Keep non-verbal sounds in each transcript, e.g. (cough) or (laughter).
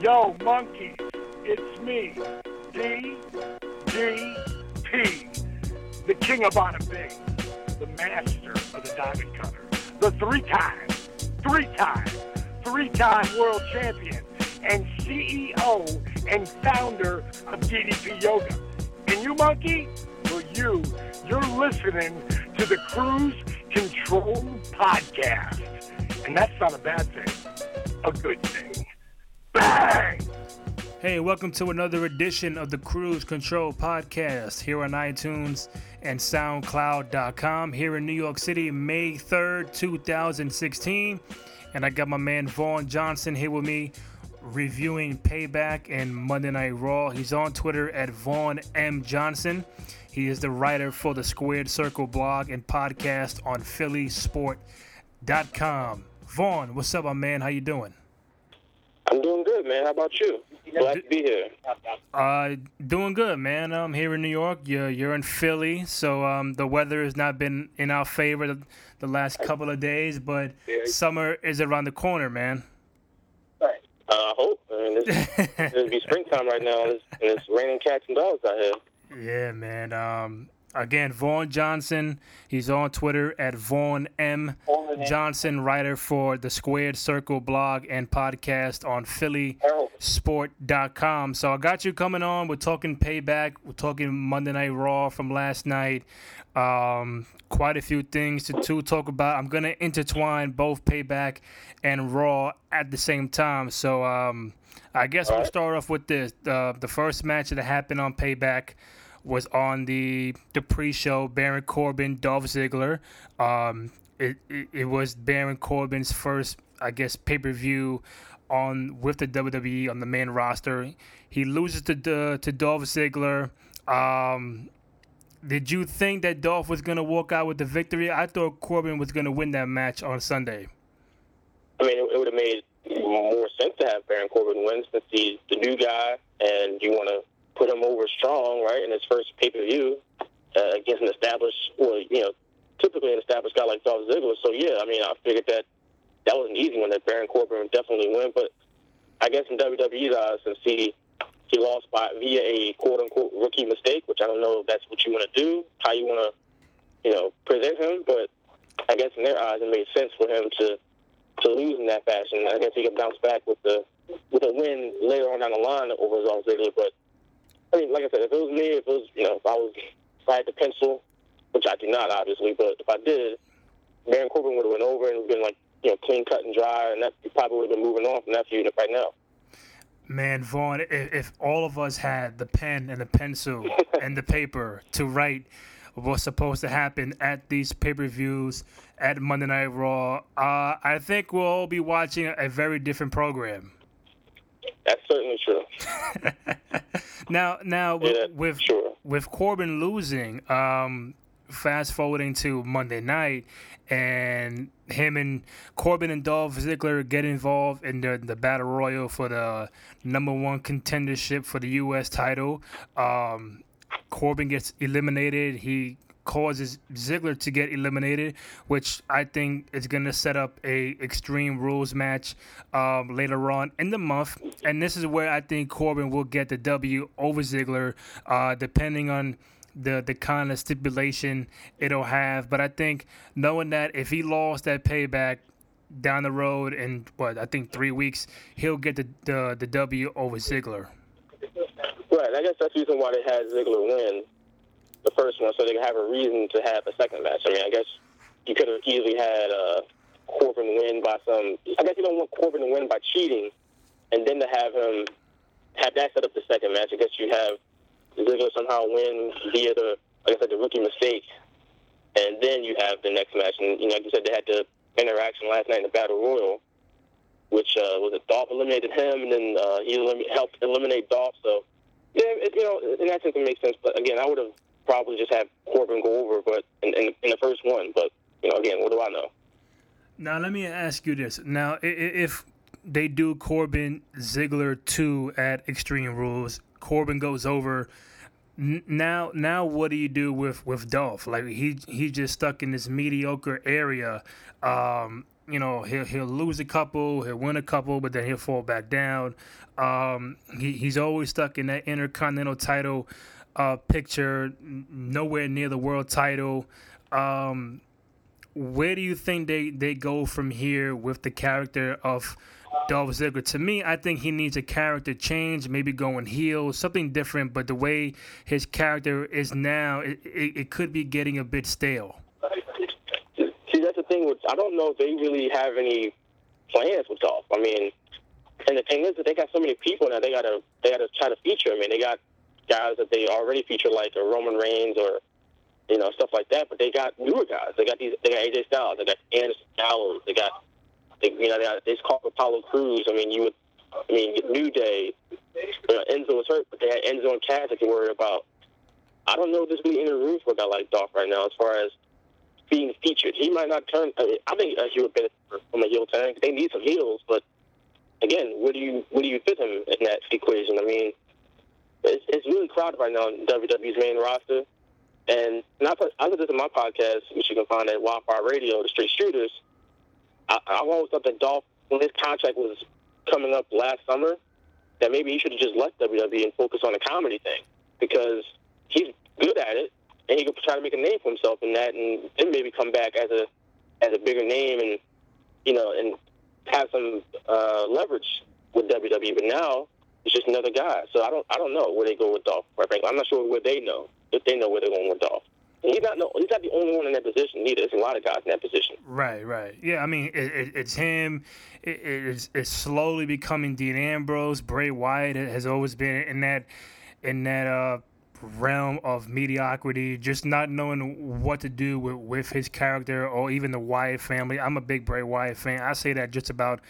Yo, monkeys, it's me, DDP, the king of Bada the master of the diamond cutter, the three-time, three-time, three-time world champion, and CEO and founder of DDP Yoga. And you, monkey, well, you, you're listening to the Cruise Control Podcast. And that's not a bad thing, a good thing. Hey, welcome to another edition of the Cruise Control Podcast here on iTunes and SoundCloud.com here in New York City, May 3rd, 2016. And I got my man Vaughn Johnson here with me reviewing Payback and Monday Night Raw. He's on Twitter at Vaughn M. Johnson. He is the writer for the Squared Circle blog and podcast on PhillySport.com. Vaughn, what's up, my man? How you doing? I'm doing good, man. How about you? Glad to be here. Uh, doing good, man. I'm here in New York. You're you're in Philly, so um, the weather has not been in our favor the, the last couple of days, but summer is around the corner, man. Uh, I hope. I mean, it's, it'll be springtime right now, and it's, and it's raining cats and dogs out here. (laughs) Yeah, man. Um, again, Vaughn Johnson. He's on Twitter at Vaughn M. Johnson, writer for the Squared Circle blog and podcast on PhillySport.com. So I got you coming on. We're talking payback. We're talking Monday Night Raw from last night. Um, quite a few things to, to talk about. I'm going to intertwine both payback and Raw at the same time. So um, I guess we'll start off with this. Uh, the first match that happened on payback was on the the pre-show Baron Corbin Dolph Ziggler. Um, it, it, it was Baron Corbin's first, I guess, pay per view on with the WWE on the main roster. He loses to the, to Dolph Ziggler. Um, did you think that Dolph was gonna walk out with the victory? I thought Corbin was gonna win that match on Sunday. I mean, it, it would have made more sense to have Baron Corbin win since he's the new guy, and you want to put him over strong, right, in his first pay per view uh, against an established, well, you know, typically an established guy like Dolph Ziggler. So yeah, I mean, I figured that that was an easy one that Baron Corbin would definitely win. But I guess in WWE's eyes, since he he lost by via a quote unquote rookie mistake, which I don't know if that's what you want to do, how you want to, you know, present him. But I guess in their eyes, it made sense for him to to lose in that fashion. I guess he could bounce back with the with a win later on down the line over Dolph Ziggler. But I mean, like I said, if it was me, if it was, you know, if I was, if I had the pencil, which I do not, obviously, but if I did, Baron Corbin would have went over and been like, you know, clean cut and dry, and that he probably would have been moving on from that feud right now. Man, Vaughn, if, if all of us had the pen and the pencil (laughs) and the paper to write what's supposed to happen at these pay per views at Monday Night Raw, uh, I think we'll all be watching a very different program. That's certainly true. (laughs) now, now Yeah, with with, sure. with Corbin losing, um, fast forwarding to Monday night, and him and Corbin and Dolph Ziggler get involved in the the battle royal for the number one contendership for the U.S. title. Um, Corbin gets eliminated. He causes Ziggler to get eliminated, which I think is going to set up a Extreme Rules match um, later on in the month. And this is where I think Corbin will get the W over Ziggler, uh, depending on the the kind of stipulation it'll have. But I think knowing that if he lost that payback down the road in what I think three weeks, he'll get the the, the W over Ziggler. Right. I guess that's the reason why they had Ziggler win the first one, so they have a reason to have a second match. I mean, I guess you could have easily had uh, Corbin win by some. I guess you don't want Corbin to win by cheating, and then to have him have that set up the second match. I guess you have Ziggler somehow win via the, like I said, the rookie mistake, and then you have the next match. And you know, like you said, they had the interaction last night in the Battle Royal, which uh, was it Dolph eliminated him, and then uh, he elim- helped eliminate Dolph. So yeah, it, you know, in that sense, it makes sense. But again, I would have probably just have Corbin go over, but in, in, in the first one. But you know, again, what do I know? Now let me ask you this: Now, if they do Corbin Ziggler two at Extreme Rules, Corbin goes over. Now, now, what do you do with with Dolph? Like he he just stuck in this mediocre area. Um, you know, he'll he'll lose a couple, he'll win a couple, but then he'll fall back down. Um, he, he's always stuck in that intercontinental title uh, picture, nowhere near the world title. Um, where do you think they, they go from here with the character of Dolph Ziggler? To me, I think he needs a character change, maybe going heel, something different. But the way his character is now, it, it, it could be getting a bit stale. See, that's the thing. With I don't know if they really have any plans with Dolph. I mean, and the thing is that they got so many people now. They gotta they gotta try to feature. I mean, they got guys that they already feature like a Roman Reigns or you know, stuff like that. But they got newer guys. They got these. They got AJ Styles. They got Anderson Gallows. They got, they, you know, they got this called Apollo Crews. I mean, you would, I mean, New Day. You know, Enzo was hurt, but they had Enzo and Cass that you worry about. I don't know if there's really any room for a guy like Dolph right now as far as being featured. He might not turn. I, mean, I think uh, he would benefit from a heel turn. They need some heels, but again, where do you where do you fit him in that equation? I mean, it's, it's really crowded right now in WWE's main roster. And, and I, put, I said this in my podcast, which you can find at Wildfire Radio, The Straight Shooters. I, I always thought that Dolph, when his contract was coming up last summer, that maybe he should have just left WWE and focused on the comedy thing because he's good at it and he could try to make a name for himself in that, and then maybe come back as a as a bigger name and you know and have some uh, leverage with WWE. But now it's just another guy, so I don't I don't know where they go with Dolph. Quite frankly, I'm not sure where they know if they know where they're going with Dolph. And he's not no, he's not the only one in that position neither. There's a lot of guys in that position. Right, right. Yeah, I mean, it, it, it's him. It, it's, it's slowly becoming Dean Ambrose. Bray Wyatt has always been in that in that uh, realm of mediocrity, just not knowing what to do with, with his character or even the Wyatt family. I'm a big Bray Wyatt fan. I say that just about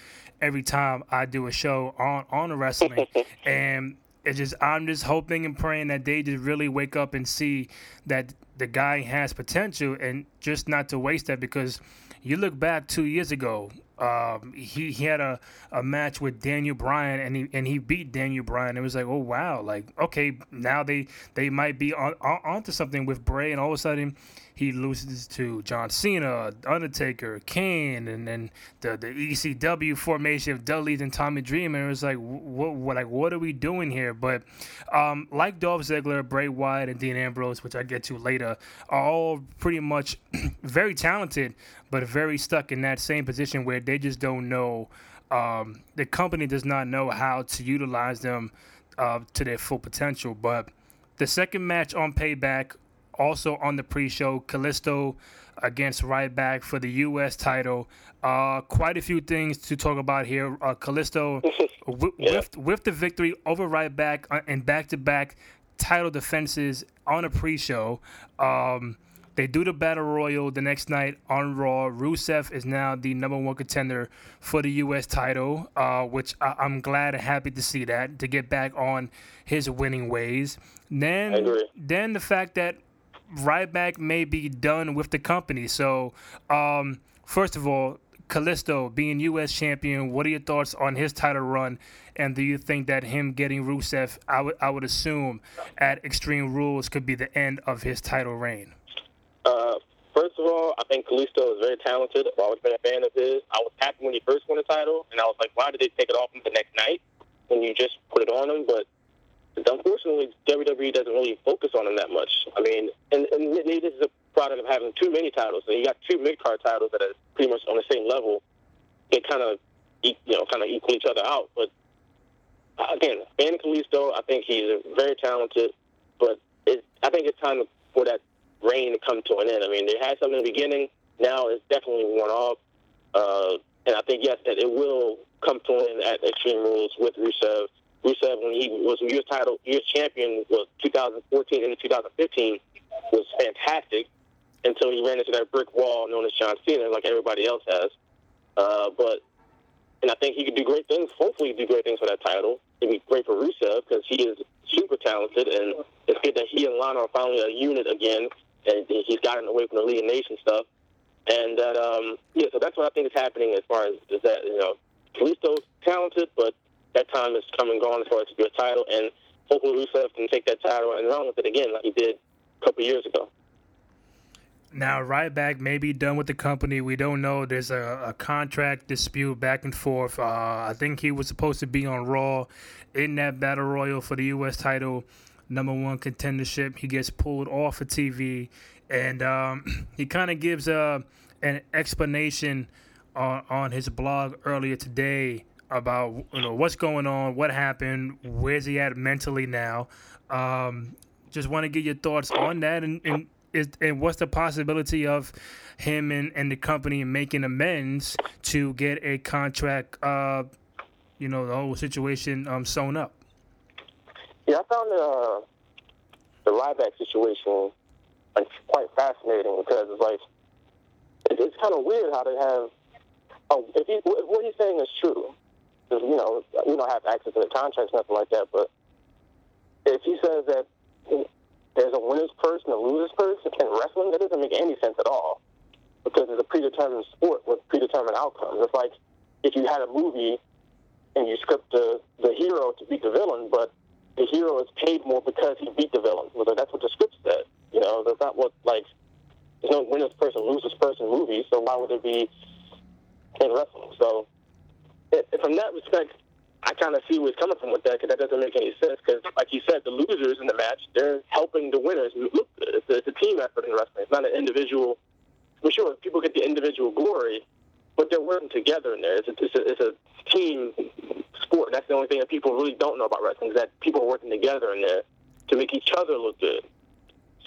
every time I do a show on on the wrestling, (laughs) and it's just I'm just hoping and praying that they just really wake up and see that the guy has potential and just not to waste that because you look back two years ago, um, he, he had a, a match with Daniel Bryan and he and he beat Daniel Bryan. It was like, oh wow, like okay, now they they might be on, on onto something with Bray, and all of a sudden he loses to John Cena, Undertaker, Kane, and then the the ECW formation of Dudley and Tommy Dreamer. It was like, what, what, like, what are we doing here? But um, like Dolph Ziggler, Bray Wyatt, and Dean Ambrose, which I get to later, are all pretty much (clears throat) very talented, but very stuck in that same position where they just don't know. Um, the company does not know how to utilize them uh, to their full potential. But the second match on Payback also on the pre-show, Kalisto against Ryback for the U.S. title. Uh, quite a few things to talk about here. Uh, Kalisto w- (laughs) yeah. with with the victory over Ryback and uh, back-to-back title defenses on a pre-show. Um, they do the battle royal the next night on Raw. Rusev is now the number one contender for the U.S. title, uh, which I- am glad and happy to see that to get back on his winning ways. Then, then the fact that Ryback may be done with the company. So, um, first of all, Kalisto being U.S. champion, what are your thoughts on his title run? And do you think that him getting Rusev, I would I would assume, at Extreme Rules could be the end of his title reign? Uh, first of all, I think Kalisto is very talented. I've always been a fan of his. I was happy when he first won the title, and I was like, why did they take it off him the next night when you just put it on him? But unfortunately, WWE doesn't really focus on him that much. I mean, and, and maybe this is a product of having too many titles. And you got two mid card titles that are pretty much on the same level. They kind of, you know, kind of equal each other out. But uh, again, Manny Kalisto, I think he's very talented, but it, I think it's time for that reign to come to an end. I mean, they had something in the beginning. Now it's definitely worn off. Uh, and I think, yes, that it will come to an end at Extreme Rules with Rusev Rusev, when he was U.S. title, U.S. champion, was 2014 into 2015, was fantastic until he ran into that brick wall known as John Cena, like everybody else has. Uh, but and I think he could do great things. Hopefully, do great things for that title. It'd be great for Rusev because he is super talented, and it's good that he and Lana are finally a unit again, and he's gotten away from the League of Nations stuff. And that, um, yeah, so that's what I think is happening as far as is that you know, Kalisto's talented, but that time has come and gone as far as a title, and hopefully Rusev can take that title and run with it again like he did a couple years ago. Now, Ryback may be done with the company. We don't know. There's a, a contract dispute back and forth. Uh, I think he was supposed to be on Raw in that battle royal for the U.S. title, number one contendership. He gets pulled off of TV, and um, (clears throat) he kind of gives a an explanation on on his blog earlier today about you know what's going on, what happened, where's he at mentally now. Um, just want to get your thoughts on that, and, and is and what's the possibility of him and, and the company making amends to get a contract? Uh, you know, the whole situation um, sewn up. Yeah, I found uh, the Ryback situation like quite fascinating because it's like it's kind of weird how they have. Oh, if he, what he's saying is true, because you know we don't have access to the contracts, nothing like that. But if he says that there's a winner's purse and a loser's purse in wrestling, that doesn't make any sense at all, because it's a predetermined sport with predetermined outcomes. It's like if you had a movie and you script the the hero to beat the villain, but the hero is paid more because he beat the villain. Well, that's what the script said. You know, that's not what like. There's no winner's person, loser's person movie, so why would there be in wrestling? So, it, from that respect, I kind of see where he's coming from with that because that doesn't make any sense. Because, like you said, the losers in the match they're helping the winners look. It's a, it's a team effort in wrestling. It's not an individual. For sure, people get the individual glory, but they're working together in there. It's a, it's a, it's a team sport. That's the only thing that people really don't know about wrestling is that people are working together in there to make each other look good.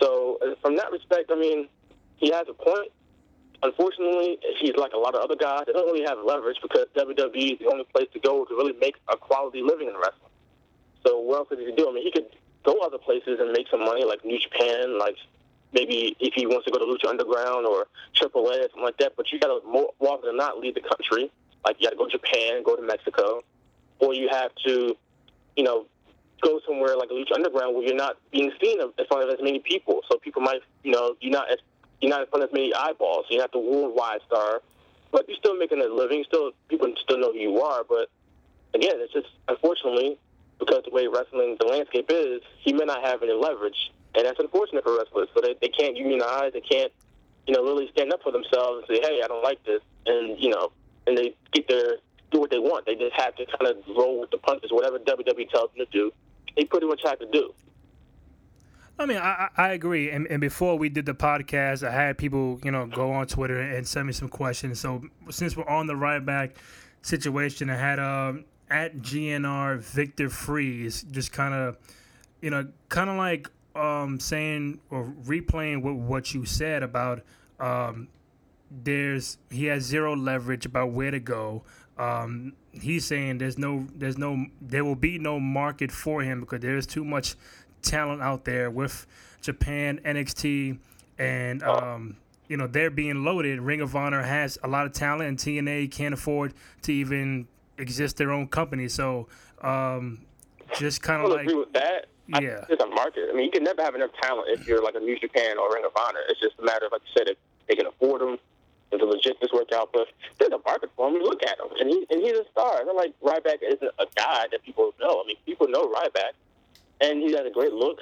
So, uh, from that respect, I mean, he has a point. Unfortunately, he's like a lot of other guys. They don't really have leverage because WWE is the only place to go to really make a quality living in wrestling. So what else could he do? I mean, he could go other places and make some money, like New Japan, like maybe if he wants to go to Lucha Underground or AAA or something like that. But you got to more, more often than not leave the country. Like you got to go to Japan, go to Mexico, or you have to, you know, go somewhere like Lucha Underground where you're not being seen in front of as many people. So people might, you know, you're not as you're not in front of as many eyeballs. So you're not the worldwide star, but you're still making a living. Still, people still know who you are. But again, it's just unfortunately because the way wrestling the landscape is, he may not have any leverage, and that's unfortunate for wrestlers. So they they can't unionize. They can't, you know, really stand up for themselves and say, "Hey, I don't like this," and you know, and they get their do what they want. They just have to kind of roll with the punches. Whatever WWE tells them to do, they pretty much have to do. I mean, I, I agree. And, and before we did the podcast, I had people, you know, go on Twitter and send me some questions. So since we're on the Ryback situation, I had um, at GNR Victor Freeze just kind of, you know, kind of like um, saying or replaying what, what you said about um, there's he has zero leverage about where to go. Um, he's saying there's no there's no there will be no market for him because there's too much talent out there with Japan, NXT, and um, you know they're being loaded. Ring of Honor has a lot of talent, and TNA can't afford to even exist their own company. So um, just kind of like agree with that. Yeah, it's a market. I mean, you can never have enough talent if you're like a New Japan or Ring of Honor. It's just a matter of, like you said, if they can afford them, if the logistics work out. But there's a market for him. Look at him, and he and he's a star. It's not like Ryback isn't a guy that people know. I mean, people know Ryback and he has a great look.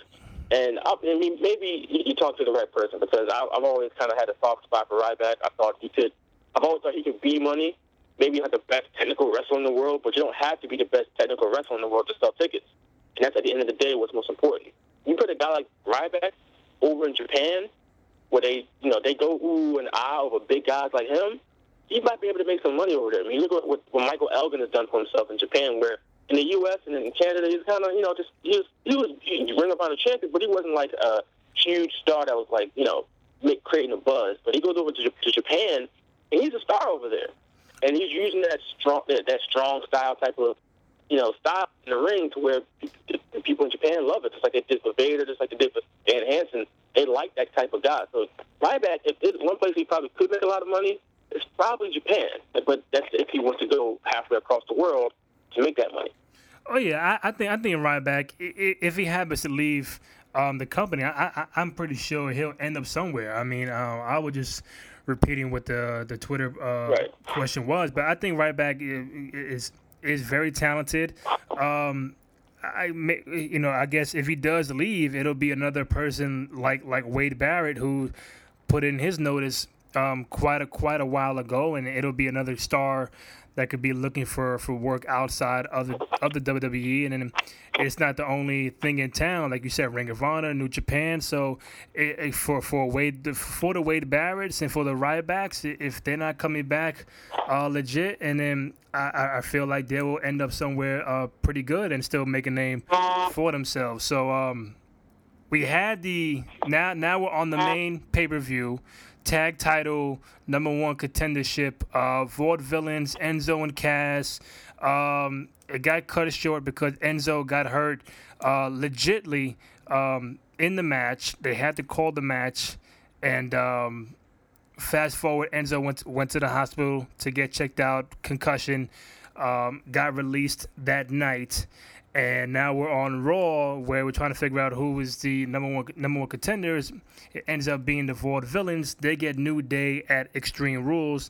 And I, I mean, maybe you talk to the right person because I, I've always kind of had a soft spot for Ryback. I thought he could. I've always thought he could be money. Maybe not the best technical wrestler in the world, but you don't have to be the best technical wrestler in the world to sell tickets. And that's at the end of the day what's most important. You put a guy like Ryback over in Japan, where they, you know, they go ooh and ah over big guys like him. He might be able to make some money over there. I mean, look at what, what Michael Elgin has done for himself in Japan, where in the U.S. and in Canada, he's kind of you know just he was he was Ring of Honor champion, but he wasn't like a huge star that was like you know make, creating a buzz. But he goes over to, to Japan, and he's a star over there, and he's using that strong that, that strong style type of you know style in the ring to where people in Japan love it, just like they did for Vader, just like they did for Stan Hansen. They like that type of guy. So Ryback, if there's one place he probably could make a lot of money, it's probably Japan. But that's if he wants to go halfway across the world to make that money. Oh yeah, I, I think I think Ryback, if he happens to leave um, the company, I, I am pretty sure he'll end up somewhere. I mean, uh, I was just repeating what the the Twitter uh, right. question was, but I think Ryback is is very talented. Um, I you know I guess if he does leave, it'll be another person like like Wade Barrett who put in his notice um, quite a quite a while ago, and it'll be another star that could be looking for, for work outside of the of the WWE, and then it's not the only thing in town, like you said, Ring of Honor, New Japan. So it, it, for for Wade for the Wade Barretts and for the Rybacks, if they're not coming back uh, legit, and then I, I feel like they will end up somewhere uh, pretty good and still make a name for themselves. So um, we had the now now we're on the main pay per view tag title number one contendership. Uh, Vaudevillains, Enzo and Cass. Um, it got cut short because Enzo got hurt uh, legitly um, in the match. They had to call the match, and um, fast forward, Enzo went went to the hospital to get checked out, concussion. Um, got released that night, and now we're on Raw, where we're trying to figure out who is the number one number one contenders. It ends up being the Vaudevillains. They get New Day at Extreme Rules.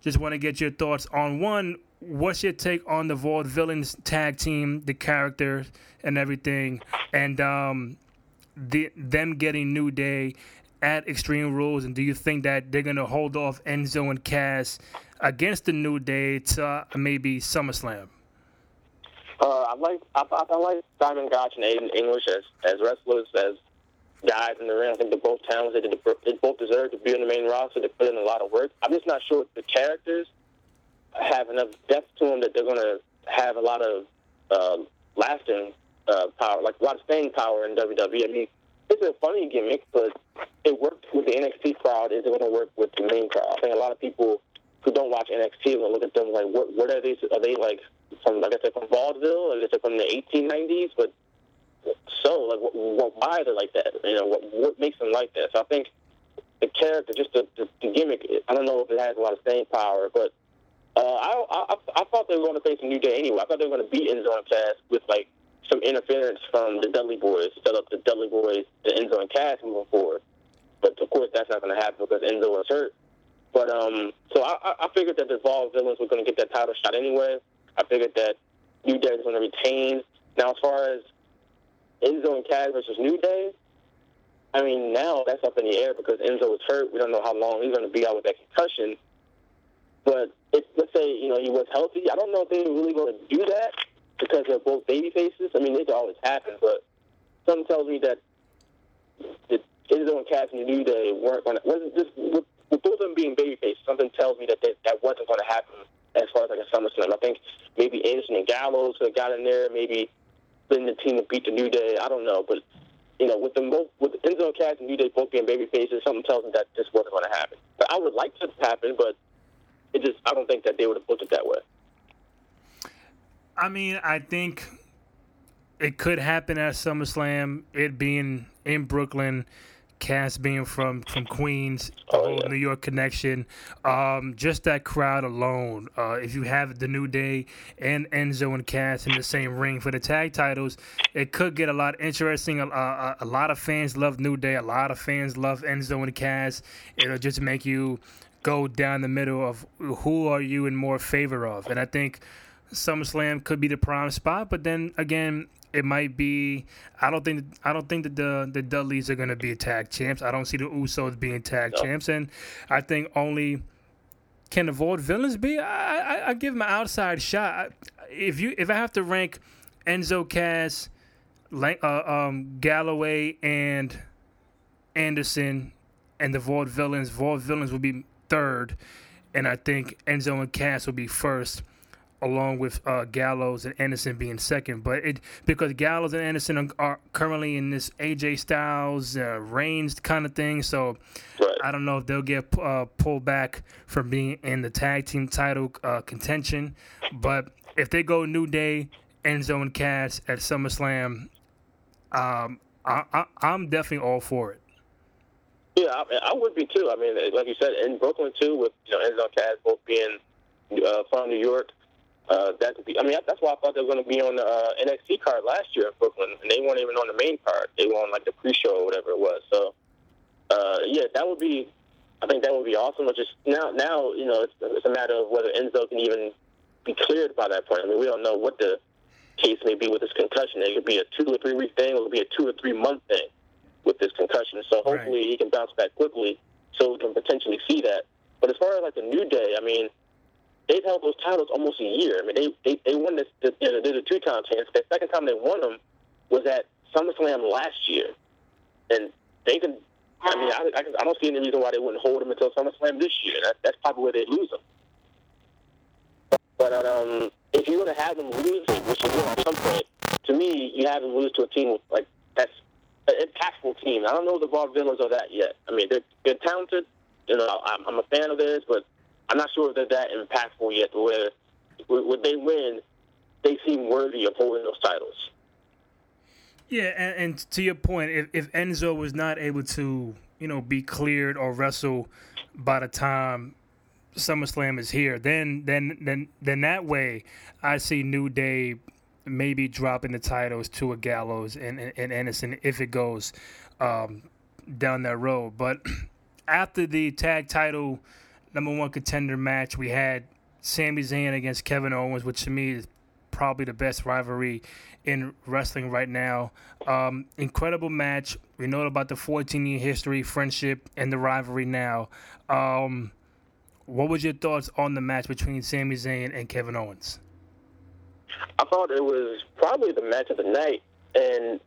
Just want to get your thoughts on one. What's your take on the Vaudevillains tag team, the character, and everything, and um, the them getting New Day at Extreme Rules? And do you think that they're gonna hold off Enzo and Cass against the New Day to uh, maybe SummerSlam? Uh, I like I, I like Simon Gotch and Aiden English as as wrestlers as guys in the ring. I think they're both talented. They, both deserve to be on the main roster. They put in a lot of work. I'm just not sure if the characters have enough depth to them that they're going to have a lot of uh, lasting uh, power, like a lot of staying power in WWE. I mean, it's a funny gimmick, but it worked with the NXT crowd. Is it going to work with the main crowd? I think a lot of people who don't watch NXT will look at them like, what, what are they? Are they like from, like I said, from vaudeville? Or is it from the 1890s? But so, like, what, what, why are they like that? You know, what, what makes them like that? So I think the character, just the, the, the gimmick, I don't know if it has a lot of staying power, but uh, I, I I thought they were going to face a New Day anyway. I thought they were going to beat Enzo and Cass with like some interference from the Dudley Boys, set up the Dudley Boys, the Enzo and Cass moving forward. But of course, that's not going to happen because Enzo was hurt. But um, so I, I figured that the Vaudevillains were going to get that title shot anyway. I figured that New Day was going to retain. Now, as far as Enzo and Cass versus New Day, I mean, now that's up in the air because Enzo was hurt. We don't know how long he's going to be out with that concussion. But if, let's say, you know, he was healthy, I don't know if they're really going to do that because they're both baby faces. I mean, it always happen, but something tells me that Enzo and Cass and New Day weren't going to, wasn't just, with, with both of them being baby faces, something tells me that they, that wasn't going to happen as far as like a SummerSlam. I think maybe Anderson and Gallows could have got in there, maybe then the team would beat the New Day. I don't know, but you know, with the both, with Enzo Cass and New Day both being baby faces, something tells me that this wasn't going to happen. But I would like to happen, but it just I don't think that they would have booked it that way. I mean, I think it could happen at SummerSlam. It being in Brooklyn Cass being from from Queens, the oh, whole yeah. New York connection, um, just that crowd alone. Uh, if you have the New Day and Enzo and Cass in the same ring for the tag titles, it could get a lot interesting. A, a, a lot of fans love New Day. A lot of fans love Enzo and Cass. It'll just make you go down the middle of who are you in more favor of, and I think. SummerSlam could be the prime spot, but then again, it might be. I don't think. I don't think that the the Dudleys are going to be tag champs. I don't see the Usos being tag no. champs, and I think only can the Vaudevillains be. I, I, I give them an outside shot. If you if I have to rank Enzo Cass, uh, um, Galloway, and Anderson, and the Vaudevillains, Vaude Villains will be third, and I think Enzo and Cass will be first along with uh, Gallows and Anderson being second. But it because Gallows and Anderson are, are currently in this AJ Styles uh, Reigns kind of thing, so right. I don't know if they'll get uh, pulled back from being in the tag team title uh, contention. But if they go New Day, Enzo and Cass at SummerSlam, um, I, am definitely all for it. Yeah, I, I, would be too. I mean, like you said, in Brooklyn too, with you know Enzo and Cass both being uh, from New York. Uh, that could be. I mean, that's why I thought they were going to be on the uh, NXT card last year in Brooklyn, and they weren't even on the main card. They were on like the pre-show or whatever it was. So, uh, yeah, that would be. I think that would be awesome. But just now, now you know, it's, it's a matter of whether Enzo can even be cleared by that point. I mean, we don't know what the case may be with this concussion. It could be a two or three week thing, or it could be a two or three month thing with this concussion. So hopefully right. he can bounce back quickly so we can potentially see that. But as far as like the New Day, I mean, they've held those titles almost a year. I mean, they they, they won this. They're the two-time champs. The second time they won them was at SummerSlam last year, and they can. I mean, I, I, I don't see any reason why they wouldn't hold them until SummerSlam this year. That, that's probably where they lose them. But um, if you're going to have them lose, which you will at some point, to me, you have them lose to a team like that's an impactful team. I don't know the Vaudevillains are that yet. I mean, they're, they're talented. You know, I'm, I'm a fan of theirs, but I'm not sure they're that impactful yet. Where when they win, they seem worthy of holding those titles. Yeah, and, and to your point, if, if Enzo was not able to, you know, be cleared or wrestle by the time SummerSlam is here, then then then then that way I see New Day maybe dropping the titles to a Gallows and and, and Anderson if it goes um, down that road. But (clears throat) after the tag title number one contender match, we had Sami Zayn against Kevin Owens, which to me is probably the best rivalry in wrestling right now. Um, incredible match. We know about the 14 year history, friendship, and the rivalry now. Um, what was your thoughts on the match between Sami Zayn and Kevin Owens? I thought it was probably the match of the night, and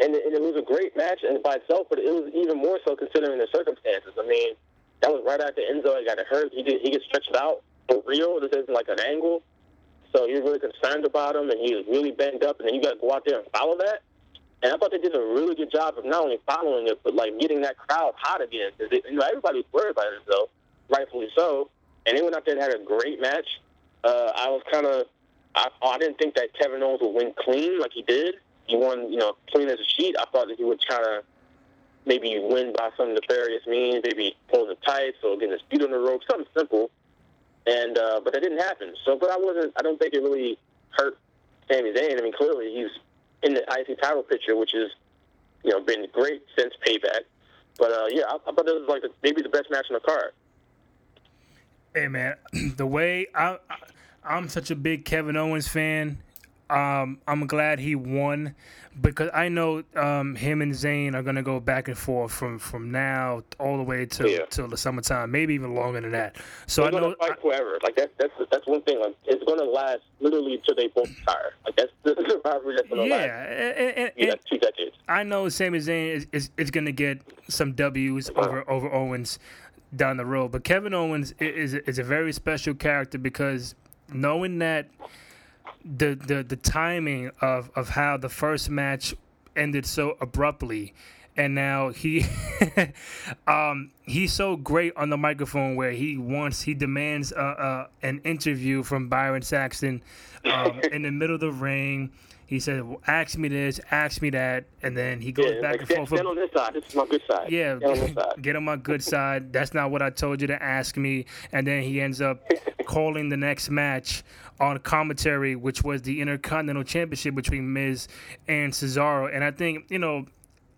and it, and it was a great match and by itself, but it was even more so considering the circumstances. I mean, that was right after Enzo got hurt. He did he gets stretched out for real. This isn't like an angle. So you're really concerned about him, and he was really banged up, and then you got to go out there and follow that. And I thought they did a really good job of not only following it, but like getting that crowd hot again. Because you know everybody was worried about though, rightfully so. And they went out there and had a great match. Uh, I was kind of, I, I didn't think that Kevin Owens would win clean like he did. He won, you know, clean as a sheet. I thought that he would try to maybe win by some nefarious means, maybe pulling the tights or getting his feet on the rope, something simple and uh, but that didn't happen. So, but I wasn't. I don't think it really hurt Sami Zayn. I mean, clearly he's in the IC title picture, which is you know been great since Payback. But uh, yeah, I, I thought it was like the, maybe the best match on the card. Hey man, (clears throat) the way I, I I'm such a big Kevin Owens fan. Um, I'm glad he won because I know um, him and Zayn are gonna go back and forth from, from now all the way to yeah. till the summertime, maybe even longer than that. So They're I know fight forever. Like that's that's that's one thing. Like it's gonna last literally until they both retire. Like that's (laughs) the rivalry that's gonna yeah, last. And, and, yeah, two decades. I know Sami Zayn is, is, is gonna get some W's over over Owens down the road, but Kevin Owens is is a very special character because knowing that the the the timing of of how the first match ended so abruptly and now he (laughs) um, he's so great on the microphone where he wants he demands uh, uh, an interview from Byron Saxton um, in the middle of the ring. He said, well, "Ask me this, ask me that," and then he goes yeah, back like, and get, forth. Get on this side. This is my good side. Yeah, get on, side. get on my good side. That's not what I told you to ask me. And then he ends up (laughs) calling the next match on commentary, which was the Intercontinental Championship between Miz and Cesaro. And I think you know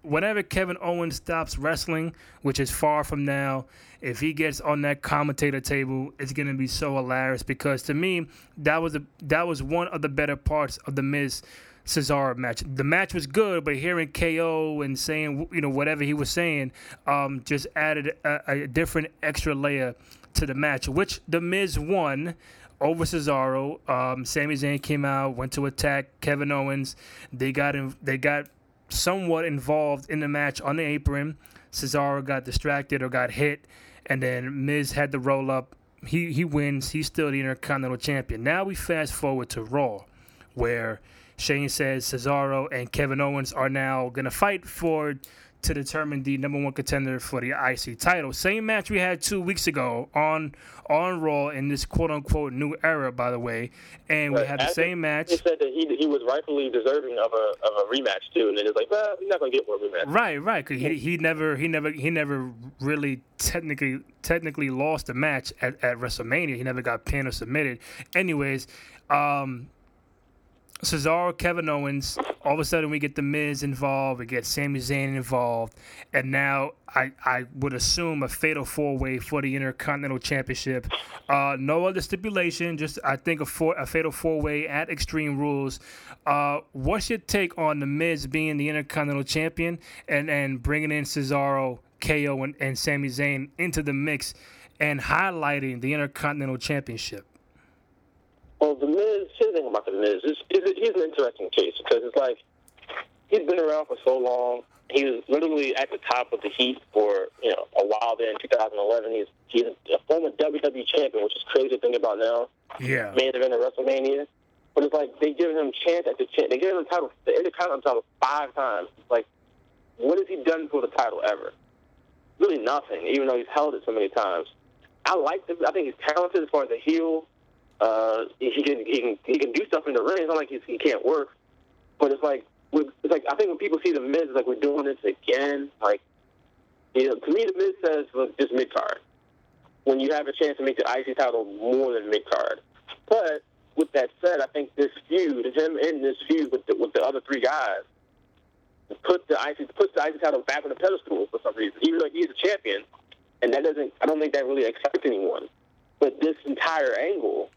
whenever Kevin Owens stops wrestling, which is far from now, if he gets on that commentator table, it's gonna be so hilarious because to me, that was a that was one of the better parts of the Miz Cesaro match. The match was good, but hearing KO and saying you know whatever he was saying, um, just added a, a different extra layer to the match, which the Miz won over Cesaro. Um, Sami Zayn came out, went to attack Kevin Owens. They got in, they got somewhat involved in the match on the apron. Cesaro got distracted or got hit, and then Miz had the roll up. He he wins. He's still the Intercontinental Champion. Now we fast forward to Raw, where Shane says Cesaro and Kevin Owens are now gonna fight for to determine the number one contender for the IC title. Same match we had two weeks ago on on Raw in this quote unquote new era, by the way. And we had the same match. He said that he, he was rightfully deserving of a of a rematch too, and then it's like, well, he's not gonna get more rematch. Right, right. Cause he, he never he never he never really technically technically lost a match at, at WrestleMania. He never got pinned or submitted. Anyways, um, Cesaro, Kevin Owens. All of a sudden, we get the Miz involved. We get Sami Zayn involved, and now I, I would assume a fatal four way for the Intercontinental Championship. Uh, no other stipulation, just I think a four a fatal four way at Extreme Rules. Uh, what's your take on the Miz being the Intercontinental Champion and and bringing in Cesaro KO and, and Sami Zayn into the mix and highlighting the Intercontinental Championship? The Miz. Here's the thing about the Miz. Is, is he's an interesting case because it's like he's been around for so long. He was literally at the top of the heat for you know a while there in 2011. He's he's a former WWE champion, which is crazy to think about now. Yeah. Main event of WrestleMania. But it's like they give him chance at the chance. They give him the title, the Intercontinental title five times. It's like, what has he done for the title ever? Really nothing. Even though he's held it so many times. I like him. I think he's talented as far as a heel. Uh, he can he can he can do stuff in the ring. It's not like he can't work. But it's like it's like I think when people see the Miz, it's like we're doing this again. Like, you know, to me, the Miz says look, just mid card. When you have a chance to make the IC title more than mid card, but with that said, I think this feud, him in this feud with the, with the other three guys, put the IC puts the IC title back on the pedestal for some reason. Even though he's a champion, and that doesn't, I don't think that really excites anyone. But this entire angle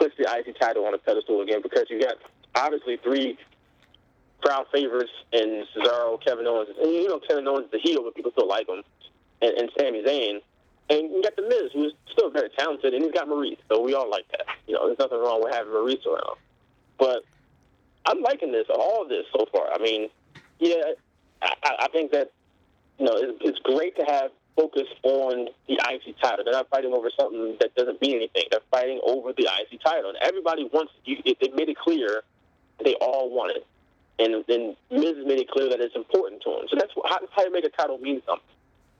puts the IC title on a pedestal again because you got obviously three crowd favorites in Cesaro, Kevin Owens, and you know Kevin Owens is the heel, but people still like him, and, and Sami Zayn. And you got the Miz, who's still very talented, and he's got Maurice, so we all like that. You know, there's nothing wrong with having Maurice around. But I'm liking this, all of this so far. I mean, yeah, I, I think that you know it's, it's great to have focus on the IC title. They're not fighting over something that doesn't mean anything. They're fighting over the IC title, and everybody wants. You, they made it clear they all want it, and then Miz made it clear that it's important to him. So that's how, how you make a title mean something.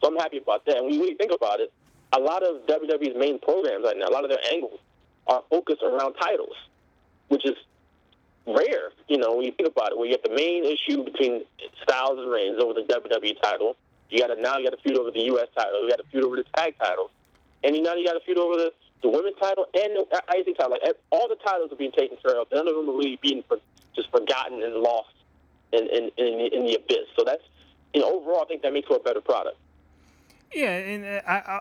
So I'm happy about that. And when you really think about it, a lot of WWE's main programs right now, a lot of their angles are focused around titles, which is rare. You know, when you think about it, where you have the main issue between Styles and Reigns over the WWE title. You got to now you got to feud over the U.S. title. You got to feud over the tag titles, and you now you got to feud over the, the women's title and the IC title. Like all the titles are being taken care of. None of them are really being for, just forgotten and lost in in, in, in the abyss. So that's you know overall, I think that makes for a better product. Yeah, and uh, I, I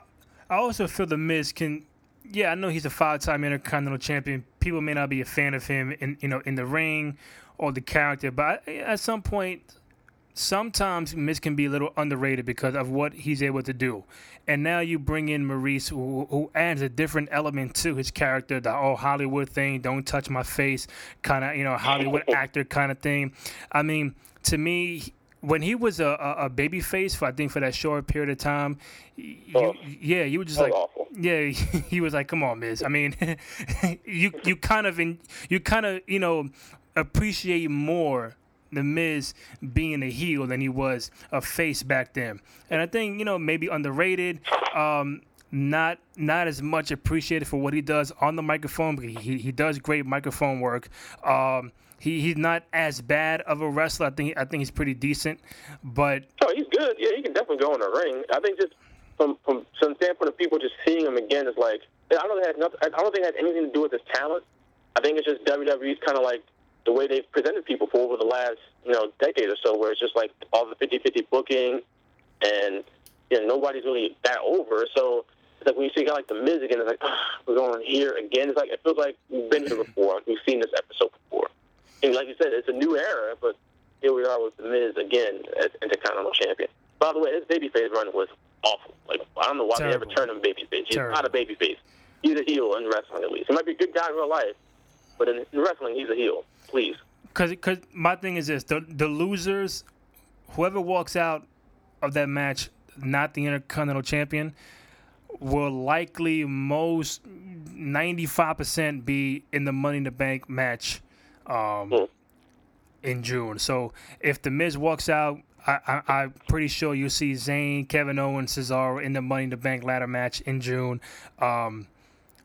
I also feel the Miz can. Yeah, I know he's a five-time Intercontinental Champion. People may not be a fan of him in you know in the ring or the character, but at some point, sometimes Miz can be a little underrated because of what he's able to do. And now you bring in Maurice, who, who adds a different element to his character, the oh Hollywood thing, don't touch my face, kind of you know Hollywood (laughs) actor kind of thing. I mean, to me, when he was a, a, a baby face for I think for that short period of time, you, Oh. yeah, you were just like, awful. yeah, (laughs) he was like, come on, Miz. I mean, (laughs) you you kind of in, you kind of you know appreciate more the Miz being a heel than he was a face back then, and I think you know maybe underrated. Um, not not as much appreciated for what he does on the microphone. He he does great microphone work. Um, he he's not as bad of a wrestler. I think I think he's pretty decent, but Oh, he's good. Yeah, he can definitely go in the ring. I think just from from some standpoint of people just seeing him again is like I don't think it has nothing. I don't think it has anything to do with his talent. I think it's just WWE's kind of like the way they've presented people for over the last you know decade or so, where it's just like all the 50-50 booking, and you know nobody's really that over. So it's like when you see a guy like the Miz again, it's like we're going here again. It's like it feels like we've been here before. (laughs) We've seen this episode before. And like you said, it's a new era, but here we are with the Miz again as Intercontinental Champion. By the way, his babyface run was awful. Like I don't know why Terrible. they ever turned him babyface. He's Terrible. not a babyface. He's a heel in wrestling at least. He might be a good guy in real life, but in, in wrestling, he's a heel. Please. Cause, cause my thing is this: the the losers, whoever walks out of that match, not the Intercontinental Champion, will likely most ninety five percent be in the Money in the Bank match, um, Hmm. in June. So if the Miz walks out. I, I, I'm pretty sure you'll see Zayn, Kevin Owens, Cesaro in the Money in the Bank ladder match in June. Um,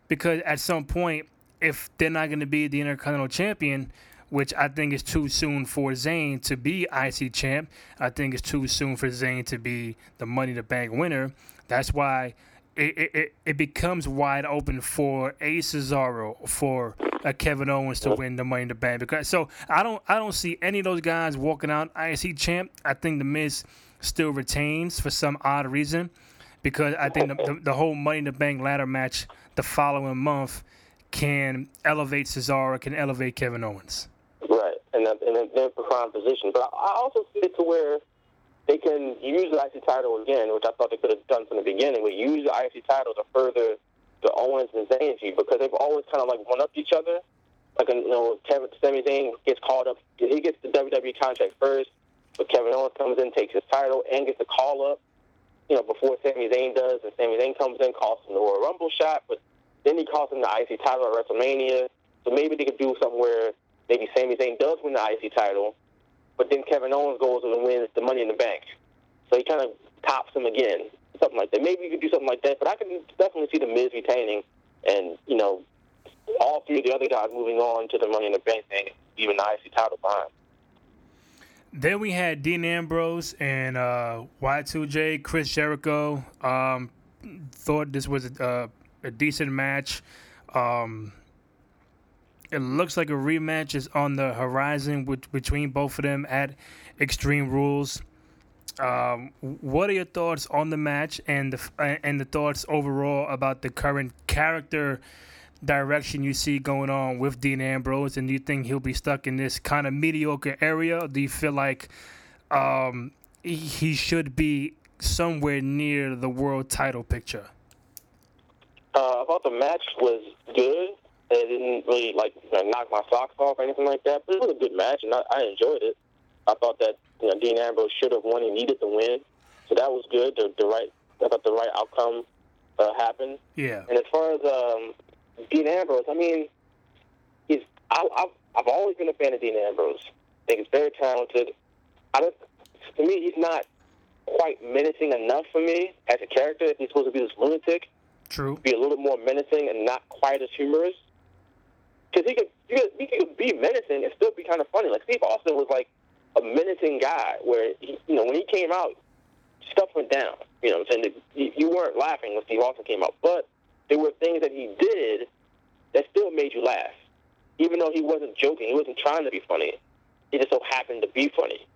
because at some point, if they're not going to be the Intercontinental Champion, which I think is too soon for Zayn to be IC champ, I think it's too soon for Zayn to be the Money in the Bank winner. That's why it, it, it, becomes wide open for a Cesaro, for a Kevin Owens to win the Money in the Bank. Because so I don't I don't see any of those guys walking out IC champ. I think the Miz still retains for some odd reason because I think the, the, the whole Money in the Bank ladder match the following month can elevate Cesaro, can elevate Kevin Owens. And they're in a prime position. But I I also see it to where they can use the IC title again, which I thought they could have done from the beginning, but use the IC title to further the Owens and Zayn feud because they've always kind of like one up each other. Like you know, Kevin Sami Zayn gets called up, he gets the WWE contract first, but Kevin Owens comes in, takes his title, and gets the call up. You know, before Sami Zayn does, and Sami Zayn comes in, calls him the Royal Rumble shot, but then he calls him the IC title at WrestleMania. So maybe they could do something where maybe Sami Zayn does win the IC title, but then Kevin Owens goes and wins the Money in the Bank. So he kind of tops him again, something like that. Maybe you could do something like that, but I can definitely see the Miz retaining, and you know, all three of the other guys moving on to the Money in the Bank thing, even the IC title behind. Then we had Dean Ambrose and uh, Y2J, Chris Jericho. Um, thought this was a, a decent match. Um, it looks like a rematch is on the horizon with, between both of them at Extreme Rules. Um, what are your thoughts on the match and the and the thoughts overall about the current character direction you see going on with Dean Ambrose? And do you think he'll be stuck in this kind of mediocre area? do you feel like um, he should be somewhere near the world title picture? Uh, I thought the match was good. It didn't really like knock my socks off or anything like that, but it was a good match, and I, I enjoyed it. I thought that you know Dean Ambrose should have won. He needed to win, so that was good. The, the right, I thought the right outcome uh, happened. Yeah. And as far as um, Dean Ambrose, I mean, he's I, I've I've always been a fan of Dean Ambrose. I think he's very talented. I don't, to me, he's not quite menacing enough for me as a character. If he's supposed to be this lunatic, true, be a little bit more menacing and not quite as humorous. Because he could, he could he could be menacing and still be kind of funny. Like Steve Austin was like a menacing guy, where he, you know when he came out, stuff went down. You know, I'm saying you, weren't laughing when Steve Austin came out, but there were things that he did that still made you laugh, even though he wasn't joking. He wasn't trying to be funny. He just so happened to be funny,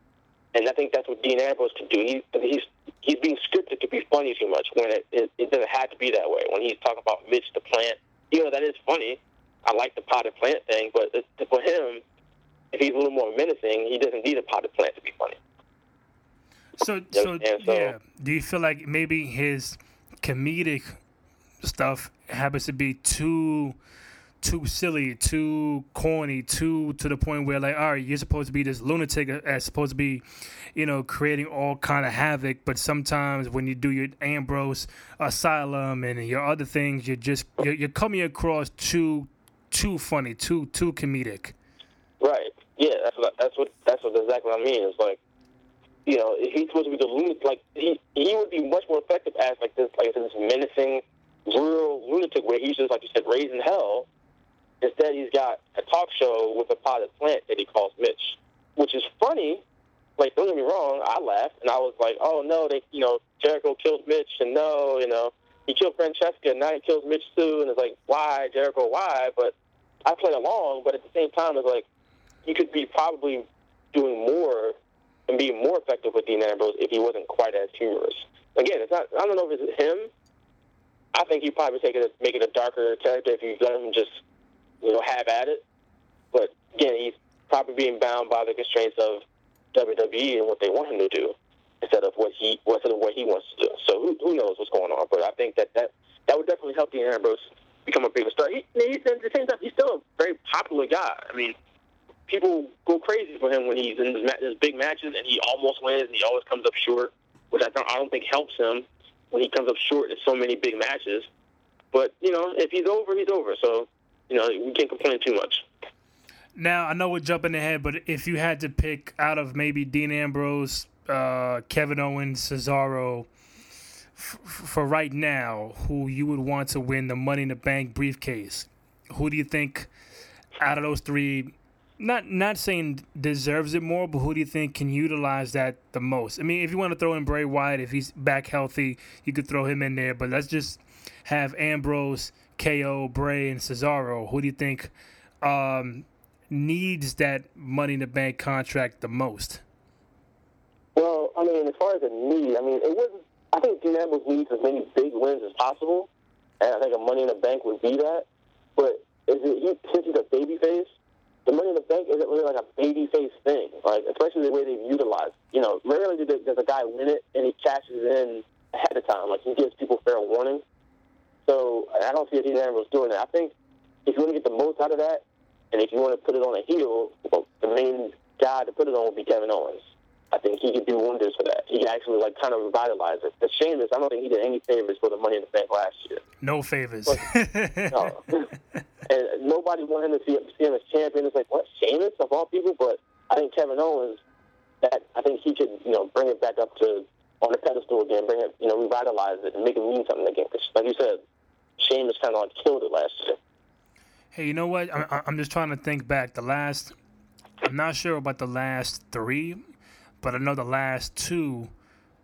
and I think that's what Dean Ambrose could do. He, he's he's being scripted to be funny too much when it, it, it doesn't have to be that way. When he's talking about Mitch the plant, you know that is funny. I like the potted plant thing, but for him, if he's a little more menacing, he doesn't need a potted plant to be funny. So, so, so yeah. Do you feel like maybe his comedic stuff happens to be too too silly, too corny, too to the point where like, all right, you're supposed to be this lunatic, as supposed to be, you know, creating all kind of havoc. But sometimes when you do your Ambrose Asylum and your other things, you're just you're, you're coming across too too funny, too too comedic. Right. Yeah. That's what that's what that's what exactly I mean. It's like, you know, he's supposed to be the lunatic. Like he he would be much more effective as like this like this menacing real lunatic where he's just like you said raising hell. Instead, he's got a talk show with a potted plant that he calls Mitch, which is funny. Like, don't get me wrong, I laughed and I was like, oh no, they, you know, Jericho killed Mitch, and no, you know, he killed Francesca, and now he kills Mitch too, and it's like, why, Jericho, why? But I play along, but at the same time, it's like he could be probably doing more and being more effective with Dean Ambrose if he wasn't quite as humorous. Again, it's not. I don't know if it's him I think you probably take it make it a darker character if you let him just you know have at it. But again, he's probably being bound by the constraints of WWE and what they want him to do instead of what he instead of what he wants to do. So who, who knows what's going on? But I think that that that would definitely help Dean Ambrose become a bigger star. He, he's at the same time he's still a very popular guy. I mean, people go crazy for him when he's in his, his big matches and he almost wins and he always comes up short, which I don't I don't think helps him when he comes up short in so many big matches. But you know, if he's over, he's over. So you know, we can't complain too much. Now I know we're jumping ahead, but if you had to pick out of maybe Dean Ambrose, uh, Kevin Owens, Cesaro, f- for right now, who you would want to win the Money in the Bank briefcase, who do you think out of those three not not saying deserves it more, but who do you think can utilize that the most? I mean, if you want to throw in Bray Wyatt, if he's back healthy, you could throw him in there. But let's just have Ambrose, KO, Bray, and Cesaro. Who do you think um, needs that Money in the Bank contract the most? Well, I mean, as far as a need, I mean, it wasn't. I think Dean Ambrose needs as many big wins as possible, and I think a Money in the Bank would be that. But is it he, since he's a babyface? the Money in the Bank isn't really like a baby face thing, like especially the way they've utilized. You know, rarely does a guy win it and he cashes in ahead of time, like he gives people fair warning. So I don't see Dean Ambrose doing that. I think if you want to get the most out of that, and if you want to put it on a heel, well, the main guy to put it on would be Kevin Owens. I think he could do wonders for that. He could actually like kind of revitalize it. The shame is I don't think he did any favors for the Money in the Bank last year. No favors. But, (laughs) no. and nobody wanted him to see, see him as champion. It's like what Sheamus of all people, but I think Kevin Owens. That I think he could you know bring it back up to on the pedestal again, bring it you know revitalize it and make it mean something again. Because like you said, Sheamus kind of like killed it last year. Hey, you know what? I'm, I'm just trying to think back. The last, I'm not sure about the last three, but I know the last two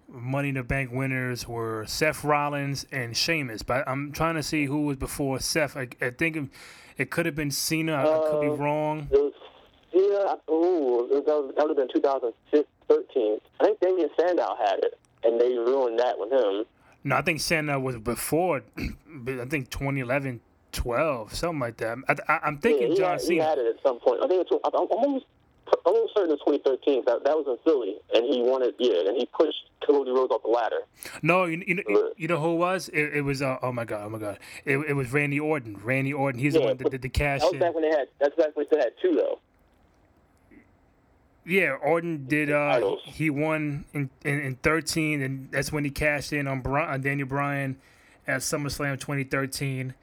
Money in the Bank winners were Seth Rollins and Sheamus. But I'm trying to see who was before Seth. I, I think it, could have been Cena. I, I could be Uh, wrong. It was, yeah, ooh, that, was, that would have been 2013. I think Damien Sandow had it, and they ruined that with him. No, I think Cena was before. (clears throat) I think 2011, 12, something like that. I, I'm thinking yeah, John had, he Cena. had it at some point. I think it's, I'm almost, Almost certain it's 2013. That, that was in Philly, and he wanted, yeah, and he pushed Cody Rhodes off the ladder. No, you, you, know, you know who it was? It, it was uh, oh my god, oh my god. It, it was Randy Orton. Randy Orton. He's the one that did the cash That was in. back when they had, that's back when they had two, though. Yeah, Orton did. Uh, he won in, in, in 13, and that's when he cashed in on, on Daniel Bryan at SummerSlam 2013,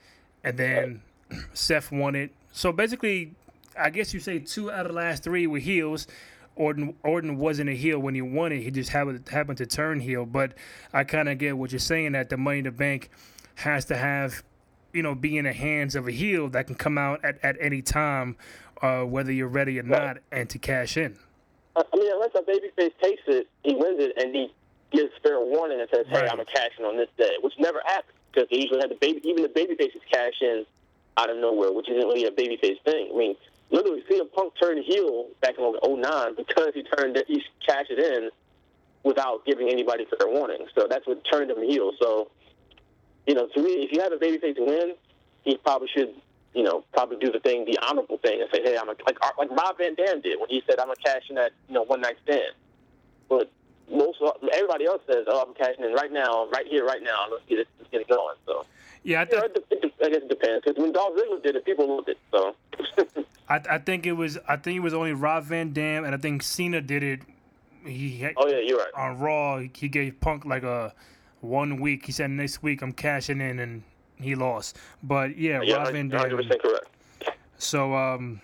and then (clears throat) Seth won it. So basically, I guess you say two out of the last three were heels. Orton Orton wasn't a heel when he won it. He just happened happened to turn heel. But I kind of get what you're saying that the Money in the Bank has to have, you know, be in the hands of a heel that can come out at, at any time, uh, whether you're ready or not, and to cash in. I mean, unless a babyface takes it, he wins it, and he gives fair warning and says, "Hey, Right. I'm a cash in on this day," which never happens because they usually have the baby. Even the babyfaces cash in out of nowhere, which isn't really a babyface thing. I mean, literally, CM Punk turned heel back in 09 because he turned he cashed it in without giving anybody fair warning. So that's what turned him heel. So, you know, to me, if you have a babyface win, he probably should. You know, probably do the thing, the honorable thing, and say, "Hey, I'm a, like uh, like Rob Van Dam did when he said, I'm a cash in that you know one night stand." But most everybody else says, "Oh, I'm cashing in right now, right here, right now. Let's get it, let's get it going." So, Yeah, I, th- know, it, de- it, de- I guess it depends. Because when Dolph Ziggler did it, people loved it. So, (laughs) I, I think it was I think it was only Rob Van Dam, and I think Cena did it. He had, oh yeah, you're right. on Raw. He gave Punk like a one week. He said next week I'm cashing in, and he lost. But yeah, Yeah, Rob Van Dam. 100 correct. So um,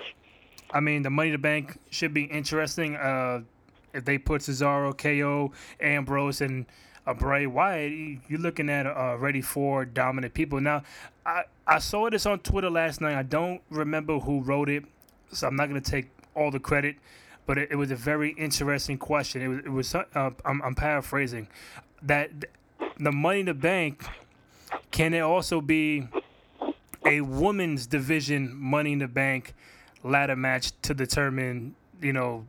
I mean the Money the Bank should be interesting. Uh, if they put Cesaro, KO, Ambrose, and uh, Bray Wyatt, you- you're looking at ready for dominant people. Now, I I saw this on Twitter last night. I don't remember who wrote it, so I'm not gonna take all the credit. But it, it was a very interesting question. It was it was uh, I'm, I'm paraphrasing that the Money in the Bank can it also be a women's division Money in the Bank ladder match to determine, you know,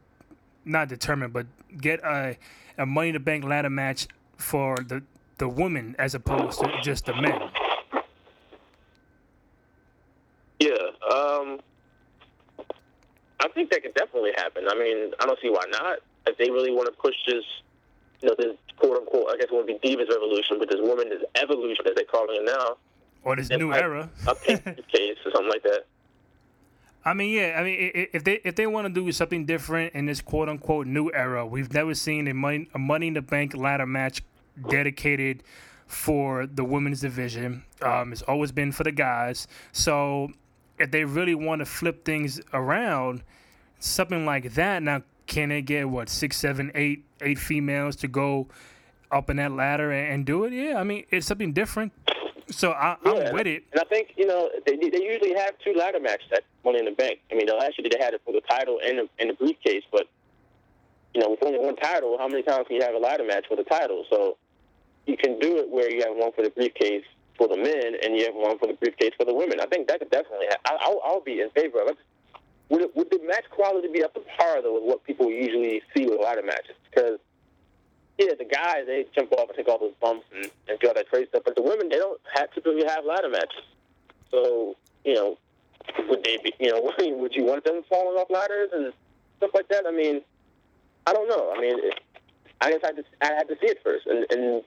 not determine, but get a a Money in the Bank ladder match for the the women as opposed to just the men. Yeah, um, I think that could definitely happen. I mean, I don't see why not. If they really want to push this, you know, this quote unquote, I guess it would be Divas Revolution, but this woman, this evolution, as they're calling it now, Or this new era. a (laughs) case or something like that. I mean, yeah. I mean, if they if they want to do something different in this quote unquote new era, we've never seen a money a Money in the Bank ladder match dedicated for the women's division. Um, it's always been for the guys. So if they really want to flip things around, something like that. Now, can they get what six, seven, eight, eight females to go up in that ladder and, and do it? Yeah, I mean, it's something different. So I, Yeah, I'm with it. And I think you know they, they usually have two ladder matches at Money in the Bank. I mean, the last year they had it for the title and the, and the briefcase, but you know, with only one title, how many times can you have a ladder match for the title? So you can do it where you have one for the briefcase for the men and you have one for the briefcase for the women. I think that could definitely. I, I'll, I'll be in favor of it. Would, it, would the match quality be up to par though with what people usually see with ladder matches? Because yeah, the guys they jump off and take all those bumps and, and do all that crazy stuff, but the women they don't have, typically have ladder matches. So you know, would they be, you know, (laughs) would you want them falling off ladders and stuff like that? I mean, I don't know. I mean, it, I just had to, I had to see it first, and, and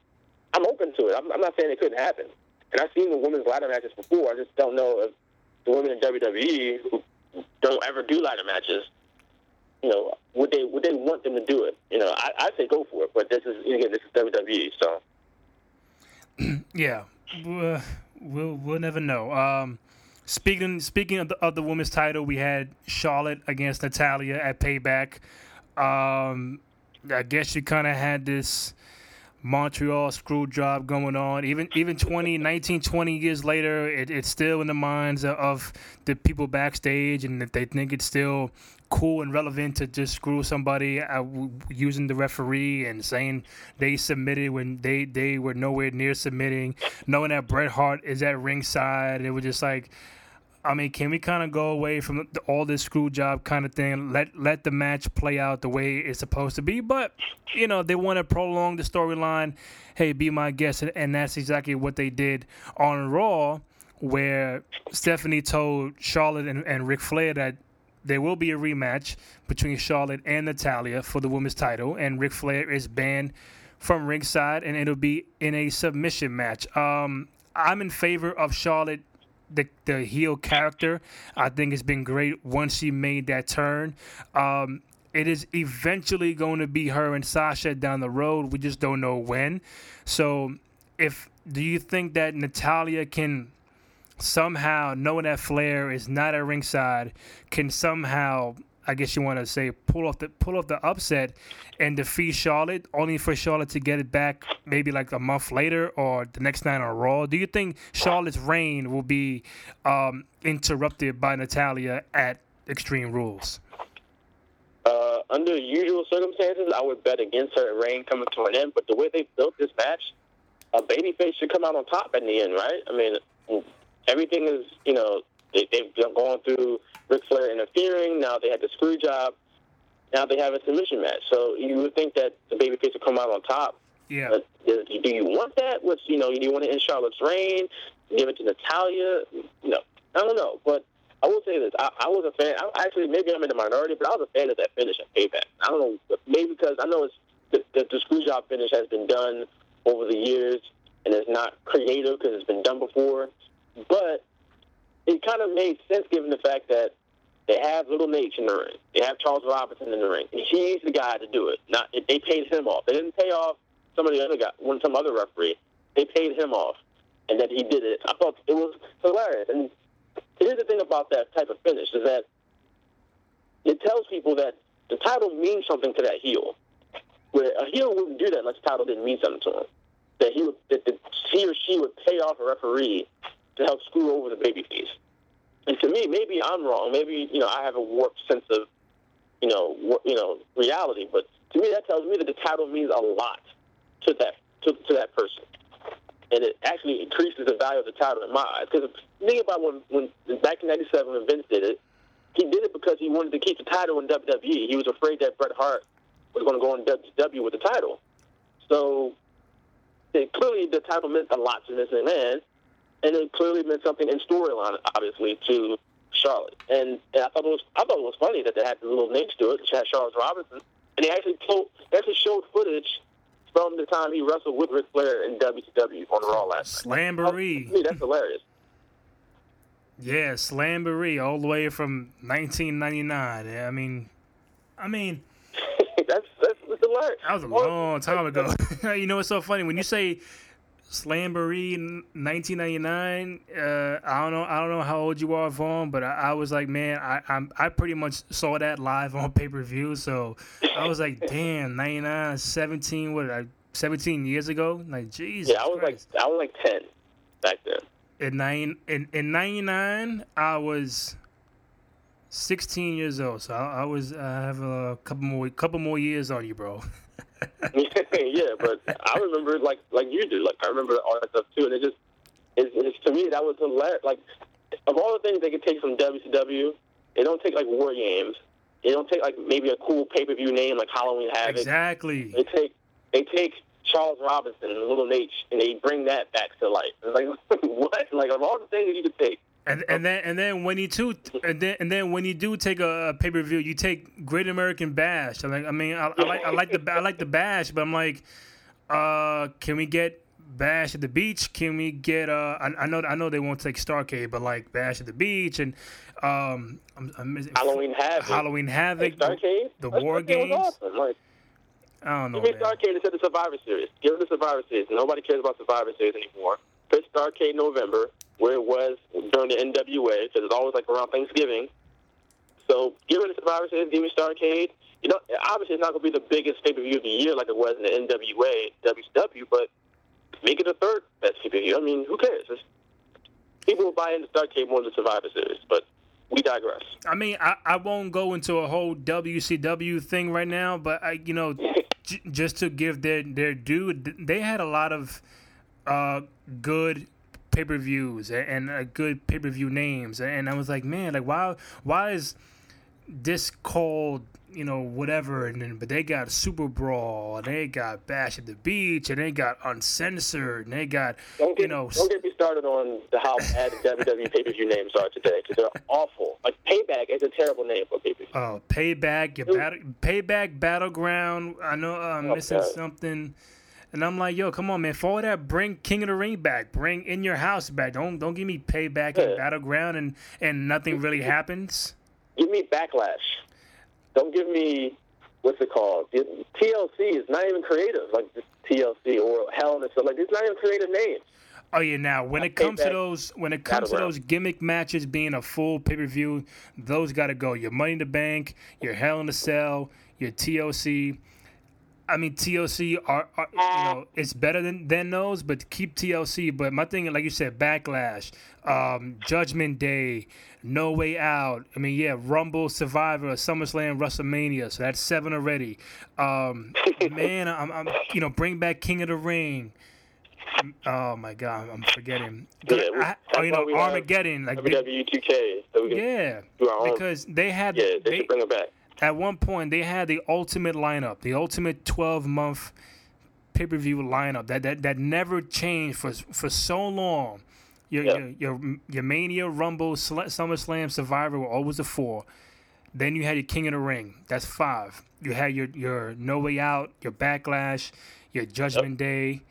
I'm open to it. I'm, I'm not saying it couldn't happen. And I've seen the women's ladder matches before. I just don't know if the women in WWE who don't ever do ladder matches, you know, would they would they want them to do it? You know, I I say go for it, but this is again this is WWE, so. (clears throat) yeah, we'll, we'll we'll never know. Um, speaking speaking of the, of the women's title, we had Charlotte against Natalya at Payback. Um, I guess you kind of had this Montreal screw job going on. Even even 20, (laughs) 19, 20 years later, it, it's still in the minds of the people backstage, and they think it's still cool and relevant to just screw somebody uh, using the referee and saying they submitted when they, they were nowhere near submitting, knowing that Bret Hart is at ringside, it was just like I mean, can we kind of go away from the, all this screw job kind of thing? Let let the match play out the way it's supposed to be. But you know, they want to prolong the storyline. Hey, be my guest, and that's exactly what they did on Raw, where Stephanie told Charlotte and, and Ric Flair that there will be a rematch between Charlotte and Natalya for the women's title, and Ric Flair is banned from ringside, and it'll be in a submission match. Um, I'm in favor of Charlotte the the heel character. I think it's been great once she made that turn. Um, it is eventually going to be her and Sasha down the road. We just don't know when. So, if do you think that Natalya can somehow, knowing that Flair is not at ringside, can somehow I guess you want to say pull off the pull off the upset and defeat Charlotte, only for Charlotte to get it back maybe like a month later or the next night on Raw. Do you think Charlotte's reign will be um, interrupted by Natalya at Extreme Rules? Uh, under usual circumstances, I would bet against her reign coming to an end. But the way they built this match, a babyface should come out on top in the end, right? I mean, everything is you know they, they've gone through Ric Flair interfering. Now they had the screw job. Now they have a submission match. So you would think that the babyface would come out on top. Yeah. But do you want that? What's you know? Do you want to end Charlotte's reign? Give it to Natalya? No, I don't know. But I will say this: I, I was a fan. I, actually, maybe I'm in the minority, but I was a fan of that finish at Payback. I don't know, maybe because I know it's the, the, the screw job finish has been done over the years, and it's not creative because it's been done before. But it kind of made sense given the fact that they have Little Naitch in the ring. They have Charles Robinson in the ring. And he's the guy to do it. Not they paid him off. They didn't pay off some of the other guy, one some other referee. They paid him off, and that he did it. I thought it was hilarious. And here's the thing about that type of finish is that it tells people that the title means something to that heel. Where a heel wouldn't do that unless the title didn't mean something to him. That he would, that the, he or she would pay off a referee to help screw over the babyface. And to me, maybe I'm wrong. Maybe you know I have a warped sense of you know you know reality. But to me, that tells me that the title means a lot to that to, to that person, and it actually increases the value of the title in my eyes. Because think about when when back in '97 when Vince did it, he did it because he wanted to keep the title in WWE. He was afraid that Bret Hart was going to go in WWE with the title. So it, clearly, the title meant a lot to Vince McMahon and it clearly meant something in storyline, obviously, to Charlotte. And, and I thought it was I thought it was funny that they had the little names to it, which had Charles Robinson, and they actually told they actually showed footage from the time he wrestled with Ric Flair in WCW on Raw last night. Slamboree. Oh, me, that's hilarious. Yeah, Slamboree, all the way from 1999. I mean, I mean. that's, (laughs) that's that's hilarious. That was a long time ago. (laughs) you know, it's so funny when you say Slamboree 1999. Uh, I don't know. I don't know how old you are, Vaughn, but I, I was like, man, I I'm, i pretty much saw that live on (laughs) pay per view. So I was like, damn, 99, 17. What? I 17 years ago? Like, Jesus. Yeah, I was Christ. like, I was like 10 back then. In nine in in 99, I was 16 years old. So I, I was I have a couple more couple more years on you, bro. (laughs) yeah, but I remember like like you do. Like I remember all that stuff too, and it just it's, it's to me that was the hilarious. Like of all the things they could take from WCW, they don't take like War Games. They don't take like maybe a cool pay per view name like Halloween Havoc. Exactly. They take they take Charles Robinson and Little Naitch, and they bring that back to life. It's like (laughs) what? Like of all the things you could take, And and then and then when you too and then and then when you do take a, a pay per view, you take Great American Bash. I'm like, I mean, I, I like I like the I like the Bash, but I'm like, uh, can we get Bash at the beach? Can we get uh? I, I know I know they won't take Starcade, but like Bash at the beach and um, I'm, I'm Halloween Havoc. Halloween Havoc, the, Starcade. the That War Games. awesome. Like, I don't know. Give me. Starcade instead of Survivor Series. Give it the Survivor Series. Nobody cares about Survivor Series anymore. Put Starcade November, where it was during the NWA, because it's always like around Thanksgiving. So get rid of Survivor Series. Give me Starcade. You know, obviously it's not going to be the biggest pay per view of the year like it was in the NWA, WCW, but make it the third best pay per view. I mean, who cares? It's, people will buy into Starcade more than Survivor Series, but we digress. I mean, I, I won't go into a whole WCW thing right now, but I, you know, (laughs) j- just to give their their due, they had a lot of uh, good pay per views and, and uh, good pay per view names, and I was like, man, like why why is this called you know whatever and then but they got super brawl and they got bash at the beach and they got uncensored and they got Don't get, you know don't get me started on the how (laughs) bad the WWE pay per view names are today because they're awful. Like Payback is a terrible name for pay per view. Uh, payback, your battle, payback battleground. I know I'm Oh, missing God. something, and I'm like, yo, come on, man. For all that, bring King of the Ring back, bring In Your House back. Don't don't give me payback and Yeah. battleground, and and nothing really happens. Give me Backlash. Don't give me what's it called? TLC is not even creative. Like TLC or Hell in a Cell. Like it's not even creative names. Oh yeah, now when it comes to those when it comes to those gimmick matches being a full pay per view, those got to go. Your Money in the Bank, your Hell in the Cell, your TLC. I mean TLC are, are you know it's better than than those, but keep TLC. But my thing, like you said, Backlash, um, Judgment Day, No Way Out. I mean, yeah, Rumble, Survivor, SummerSlam, WrestleMania. So that's seven already. Um, (laughs) man, I'm, I'm you know bring back King of the Ring. Oh my God, I'm forgetting. Yeah, we- I, oh, you know Armageddon, like WWE 2K. So yeah, do our own. because they had yeah, they, they, should bring it back. At one point they had the ultimate lineup, the ultimate 12 month pay per view lineup that, that that never changed for for so long. Your Yeah. your, your your Mania, Rumble, SummerSlam, Survivor were always a four. Then you had your King of the Ring. That's five. You had your your No Way Out, your Backlash, your Judgment Day.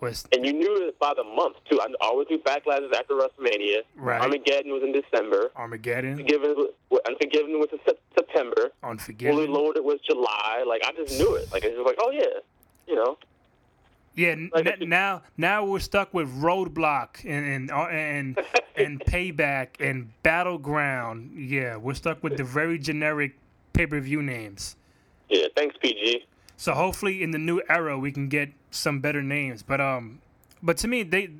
Was And you knew it by the month too. I always do backlashes after WrestleMania. Right. Armageddon was in December. Armageddon, Unforgiven, was- Unforgiven was in Sep- September. Fully Unforgiven. Loaded was July. Like I just knew it. Like it's just like, oh yeah, you know. Yeah, Like, n- now now we're stuck with Roadblock and and uh, and, (laughs) and Payback and Battleground. Yeah, we're stuck with the very generic pay per view names. Yeah, thanks PG. So hopefully in the new era we can get some better names. But um, but to me they,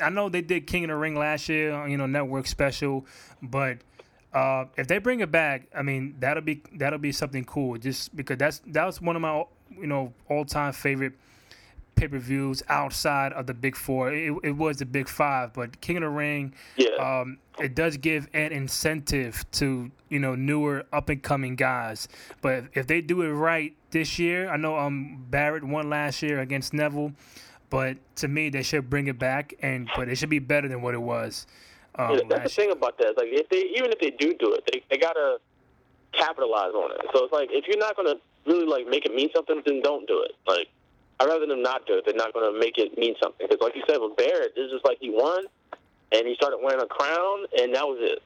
I know they did King of the Ring last year, you know, network special. But uh, if they bring it back, I mean that'll be that'll be something cool. Just because that's that was one of my you know all time favorite pay per views outside of the big four. It, it was the big five, but King of the Ring, Yeah. um, it does give an incentive to you know newer up and coming guys. But if they do it right this year, I know um Barrett won last year against Neville, but to me they should bring it back and but it should be better than what it was. Um, Yeah, that's the year. thing about that. It's like if they even if they do do it, they they gotta capitalize on it. So it's like if you're not gonna really like make it mean something, then don't do it. Like I'd rather them not do it. They're not gonna make it mean something. Because like you said with Barrett, it's just like he won, and he started wearing a crown, and that was it.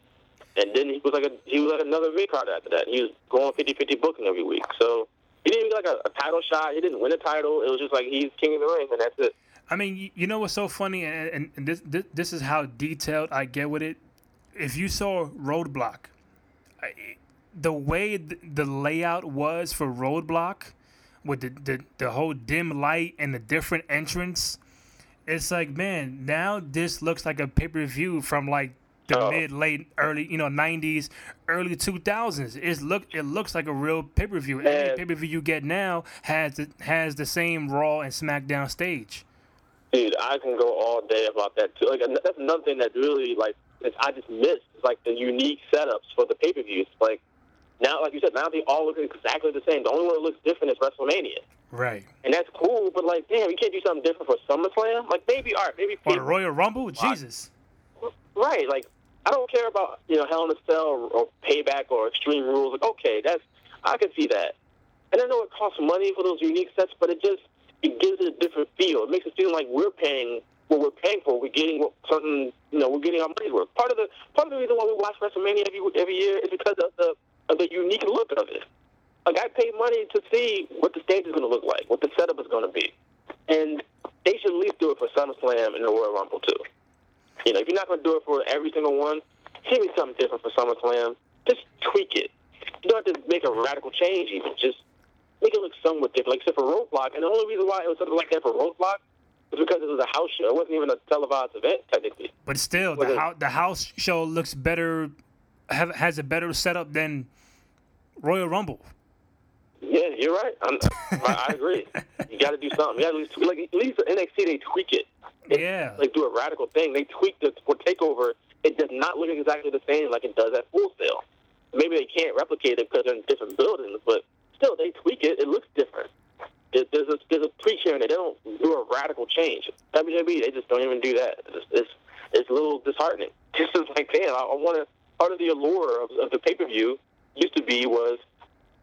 And then he was like a he was like another mid card after that. He was going 50-50 booking every week. So he didn't even get like a, a title shot. He didn't win a title. It was just like he's king of the ring, and that's it. I mean, you, know what's so funny, and, and, and this, this this is how detailed I get with it. If you saw Roadblock, the way the layout was for Roadblock, with the, the the whole dim light and the different entrance, it's like man, now this looks like a pay per view from like the Oh. mid late early you know nineties early two thousands. It's look it looks like a real pay per view. Every Man. pay per view you get now has the, has the same Raw and SmackDown stage. Dude, I can go all day about that too. Like that's another thing that really like I just missed is like the unique setups for the pay per views. Like now, like you said, now they all look exactly the same. The only one that looks different is WrestleMania, Right. and that's cool. But like, damn, you can't do something different for SummerSlam. Like maybe, all right, maybe Or the Royal Rumble? Jesus. right? Like I don't care about you know Hell in a Cell or, or Payback or Extreme Rules. Like, okay, that's I can see that. And I know it costs money for those unique sets, but it just it gives it a different feel. It makes it feel like we're paying what we're paying for. We're getting what something you know we're getting our money's worth. Part of the part of the reason why we watch WrestleMania every every year is because of the of the unique look of it. Like I paid money to see what the stage is going to look like, what the setup is going to be, and they should at least do it for SummerSlam and the Royal Rumble too. You know, if you're not going to do it for every single one, give me something different for SummerSlam. Just tweak it. You don't have to make a radical change. Even just make it look somewhat different. Like except for Roadblock, and the only reason why it was something like that for Roadblock was because it was a house show. It wasn't even a televised event technically. But still, the, ho- the house show looks better, have, has a better setup than Royal Rumble. Yeah, you're right. I'm, I, I agree. You got to do something. You got to at least like at least the NXT they tweak it. They, yeah. Like do a radical thing. They tweak the for Takeover. It does not look exactly the same like it does at Full Sail. Maybe they can't replicate it because they're in different buildings, but still they tweak it. It looks different. There's a there's a tweak here, and they don't do a radical change. WWE they just don't even do that. It's it's, it's a little disheartening. (laughs) Just as like, damn, I, I want to. Part of the allure of, of the pay per view used to be was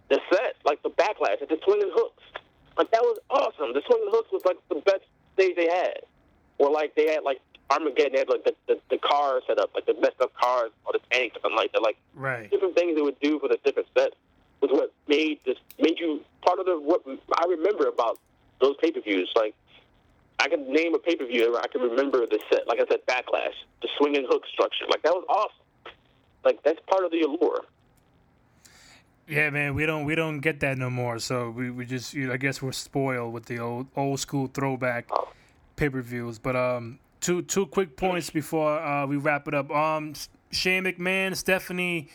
the set, like the backlash, and the swinging hooks. Like that was awesome. The swinging hooks was like the best stage they had. Or like they had like Armageddon, they had like the, the, the car set up, like the messed up cars or the tanks or something like that. Like right. different things they would do for the different sets was what made this made you part of the what I remember about those pay per views. Like I can name a pay per view I can remember the set. Like I said, backlash, the swinging hook structure. Like that was awesome. Like that's part of the allure. Yeah, man, we don't we don't get that no more. So we, we just you know, I guess we're spoiled with the old old school throwback pay per views. But um, two two quick points before uh, we wrap it up. Um, Shane McMahon, Stephanie,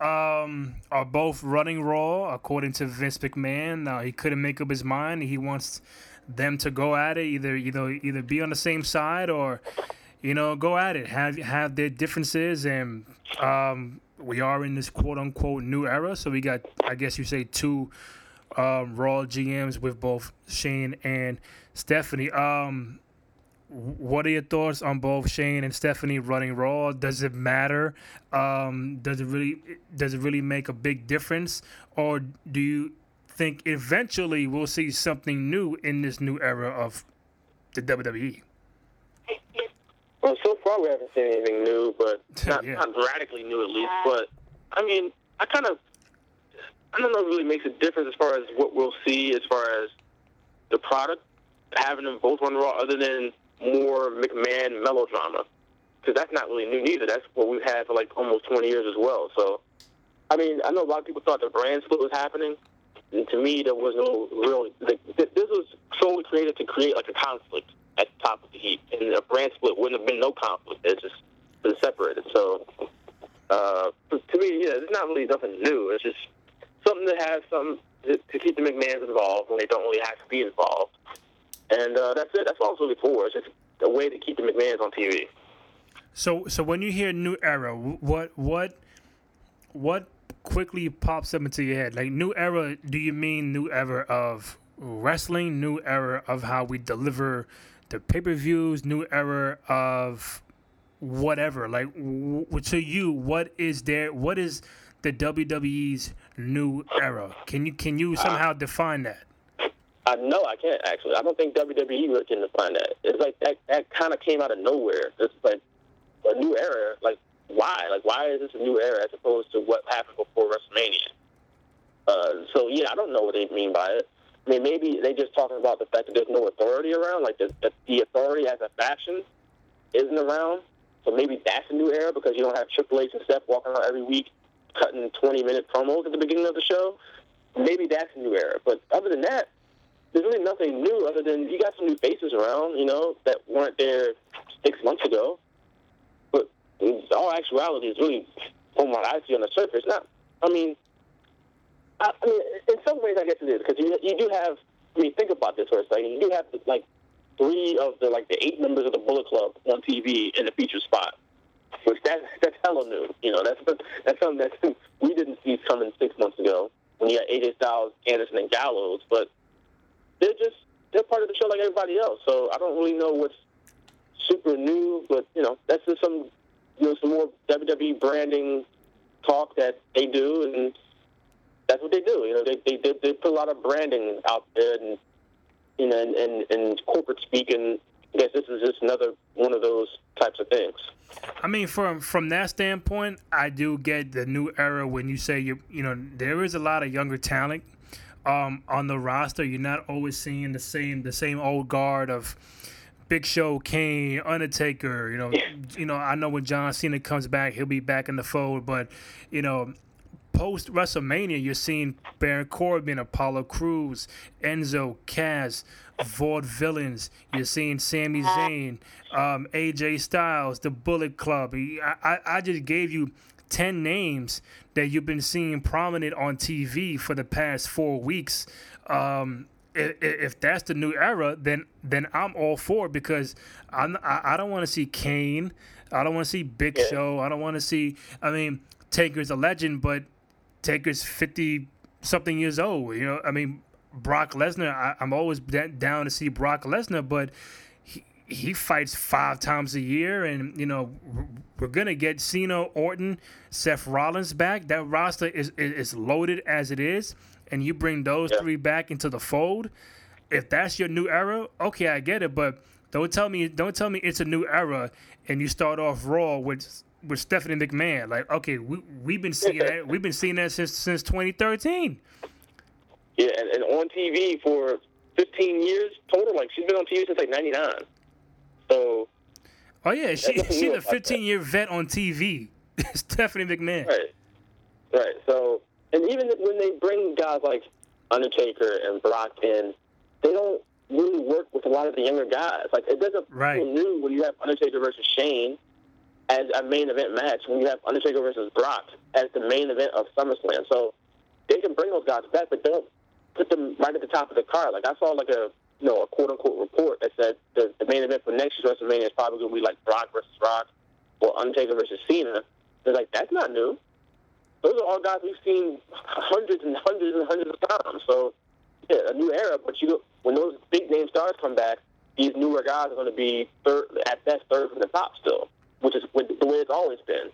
um, are both running Raw according to Vince McMahon. Uh, he couldn't make up his mind. He wants them to go at it, either you know either be on the same side or you know go at it. Have have their differences and um we are in this quote unquote new era. So we got, I guess you say, two um, Raw GMs with both Shane and Stephanie. Um, what are your thoughts on both Shane and Stephanie running Raw? Does it matter? Um, does it really does it really make a big difference, or do you think eventually we'll see something new in this new era of the WWE? Well, so far we haven't seen anything new, but (laughs) not, Yeah. not radically new at least. But I mean, I kind of, I don't know, if it really makes a difference as far as what we'll see as far as the product having them both on Raw, other than more McMahon melodrama, because that's not really new neither. That's what we've had for like almost 20 years as well. So, I mean, I know a lot of people thought the brand split was happening. And to me, there was no real. Like, this was solely created to create like a conflict at the top of the heap, and a brand split wouldn't have been no conflict. It's just been separated. So, uh, to me, yeah, it's not really nothing new. It's just something to have to, to keep the McMahons involved when they don't really have to be involved. And uh, that's it. That's all it's really for. It's just a way to keep the McMahons on TV. So, so when you hear new era, what what what quickly pops up into your head? Like new era, do you mean new era of wrestling, new era of how we deliver the pay per views, new era of whatever? Like w- to you, what is there? What is the WWE's new era? Can you can you somehow define that? I no, I can't actually. I don't think WWE really can define that. It's like that. That kind of came out of nowhere. It's like a new era. Like why? Like why is this a new era as opposed to what happened before WrestleMania? Uh, so yeah, I don't know what they mean by it. I mean, maybe they just talking about the fact that there's no authority around, like the, the, the authority as a faction isn't around. So maybe that's a new era because you don't have Triple H and Steph walking around every week cutting 20 minute promos at the beginning of the show. Maybe that's a new era. But other than that, there's really nothing new other than you got some new faces around, you know, that weren't there six months ago. But all actuality, it's really, from what I see on the surface, not. I mean, I, mean, in some ways, I guess it is because you you do have. I mean, think about this for a second. You do have like three of the like the eight members of the Bullet Club on TV in the feature spot, which that's that's hella new. You know, that's that's something that (laughs) we didn't see coming six months ago when you had AJ Styles, Anderson, and Gallows. But they're just they're part of the show like everybody else. So I don't really know what's super new, but you know, that's just some you know some more WWE branding talk that they do, and that's what they do. You know, they they they, they put a lot of branding out there, and you know, and, and, and corporate speak, and I guess this is just another one of those types of things. I mean, from from that standpoint, I do get the new era when you say you you know there is a lot of younger talent um, on the roster. You're not always seeing the same the same old guard of Big Show, Kane, Undertaker. You know, Yeah. you know. I know when John Cena comes back, he'll be back in the fold. But you know, post WrestleMania, you're seeing Baron Corbin, Apollo Crews, Enzo, Cass, Vaudevillains. You're seeing Sami Zayn, um, AJ Styles, the Bullet Club. I, I, I just gave you 10 names that you've been seeing prominent on TV for the past four weeks. Um, i- i- if that's the new era, then then I'm all for it because I'm, I I don't want to see Kane. I don't want to see Big. Show. I don't want to see. I mean, Taker's a legend, but Taker's fifty something years old. You know, I mean, Brock Lesnar. I, I'm always down to see Brock Lesnar, but he, he fights five times a year, and you know we're- we're gonna get Cena, Orton, Seth Rollins back. That roster is is, is loaded as it is, and you bring those Yeah. three back into the fold. If that's your new era, okay, I get it, but don't tell me don't tell me it's a new era and you start off Raw with with Stephanie McMahon. Like, okay, we we've been seeing that we've been seeing that since since 2013. Yeah, and, and on TV for 15 years total. Like she's been on TV since like '99. So Oh yeah, she she's a 15 year vet on TV. (laughs) Stephanie McMahon. Right. Right. So, and even when they bring guys like Undertaker and Brock in, they don't really work with a lot of the younger guys. Like it doesn't Right. feel new when you have Undertaker versus Shane as a main event match. When you have Undertaker versus Brock as the main event of SummerSlam, so they can bring those guys back, but don't put them right at the top of the card. Like I saw like a you know a quote unquote report that said the, the main event for next year's WrestleMania is probably going to be like Brock versus Rock or Undertaker versus Cena. They're like that's not new. Those are all guys we've seen hundreds and hundreds and hundreds of times. So yeah, a new era. But you when those big name stars come back, these newer guys are going to be third at best third from the top still, which is what- the way it's always been.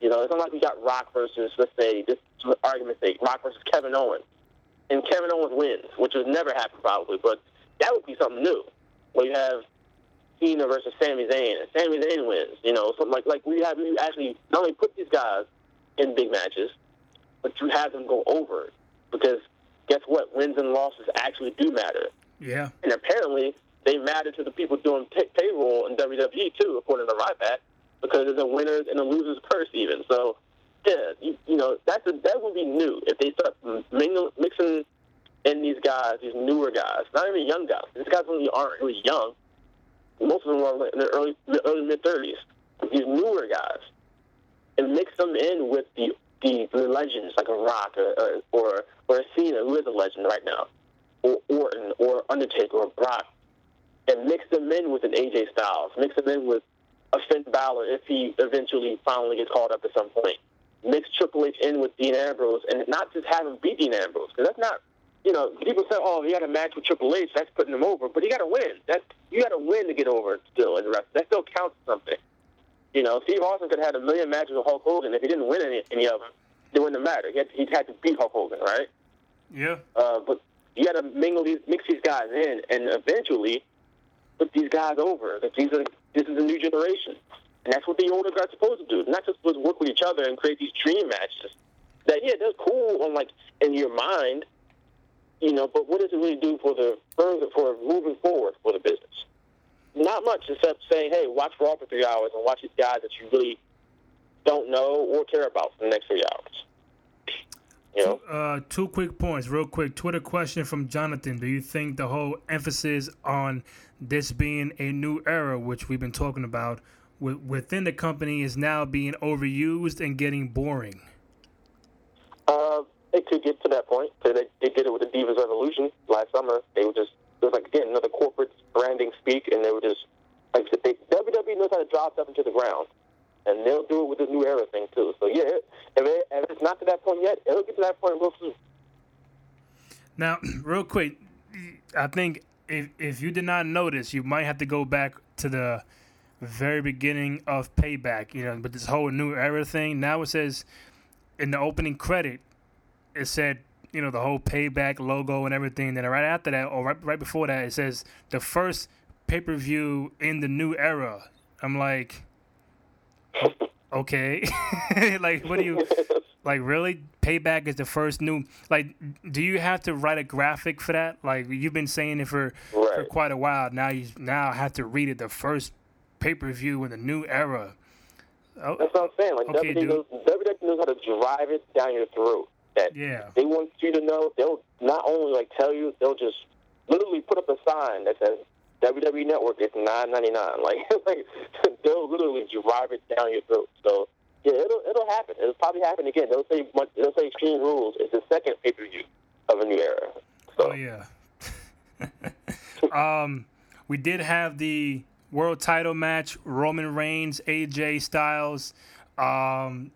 You know, it's not like we got Rock versus let's say just for argument's sake, Rock versus Kevin Owens, and Kevin Owens wins, which would never happen probably, but that would be something new. Where you have Cena versus Sami Zayn, and Sami Zayn wins. You know, something like like we have you actually not only put these guys in big matches, but you have them go over because guess what? Wins and losses actually do matter, Yeah. and apparently they matter to the people doing pay- payroll in WWE too, according to Ryback, because there's a winners and a losers purse even. So yeah, you, you know that's a, that would be new if they start mingling, mixing in these guys, these newer guys, not even young guys. These guys really aren't really young. Most of them are in their early, early mid thirties. These newer guys, and mix them in with the the, the legends like a Rock or, or or Cena, who is a legend right now, or Orton or Undertaker or Brock, and mix them in with an AJ Styles, mix them in with a Finn Balor if he eventually finally gets called up at some point. Mix Triple H in with Dean Ambrose, and not just have him beat Dean Ambrose, because that's not you know, people say, "Oh, he had a match with Triple H, that's putting him over," but he got to win. That you got to win to get over still in the rest. That still counts something. You know, Steve Austin could have had a million matches with Hulk Hogan. If he didn't win any, any of them, it wouldn't have mattered. He had, he had to beat Hulk Hogan, right? Yeah. Uh, but you got to mingle these, mix these guys in, and eventually put these guys over. That these are this is a new generation, and that's what the older guys are supposed to do. Not just supposed to work with each other and create these dream matches. That yeah, they're cool on like in your mind, you know. But what does it really do for the further for moving forward for the business? Not much, except saying, hey, watch Raw for three hours and watch these guys that you really don't know or care about for the next three hours. Uh, two quick points, real quick. Twitter question from Jonathan: Do you think the whole emphasis on this being a new era, which we've been talking about, wi- within the company, is now being overused and getting boring? Uh, it could get to that point. They, they did it with the Divas Revolution last summer. They were just it was like again another corporate branding speak, and they were just like they, WWE knows how to drop stuff into the ground, and they'll do it with this new era thing too. So yeah, if, it, if it's not to that point yet, it'll get to that point real soon. Now, (clears throat) real quick, I think if if you did not notice, you might have to go back to the very beginning of Payback. You know, but this whole new era thing. Now it says in the opening credit, it said you know the whole Payback logo and everything. Then right after that, or right right before that, it says the first pay per view in the new era. I'm like, okay, (laughs) like what do you like? Really, Payback is the first new. Like, do you have to write a graphic for that? Like you've been saying it for Right. for quite a while. Now you now have to read it. The first pay per view in the new era. Oh, That's what I'm saying. Like Okay, WWE, knows, WWE knows how to drive it down your throat. That yeah. they want you to know. They'll not only like tell you, they'll just literally put up a sign that says WWE Network is nine ninety nine. (laughs) Like, like they'll literally drive it down your throat. So yeah, it'll it'll happen. It'll probably happen again. They'll say they'll say Extreme Rules is the second pay per view of a new era. So Oh yeah. (laughs) um, we did have the world title match: Roman Reigns, AJ Styles. Um,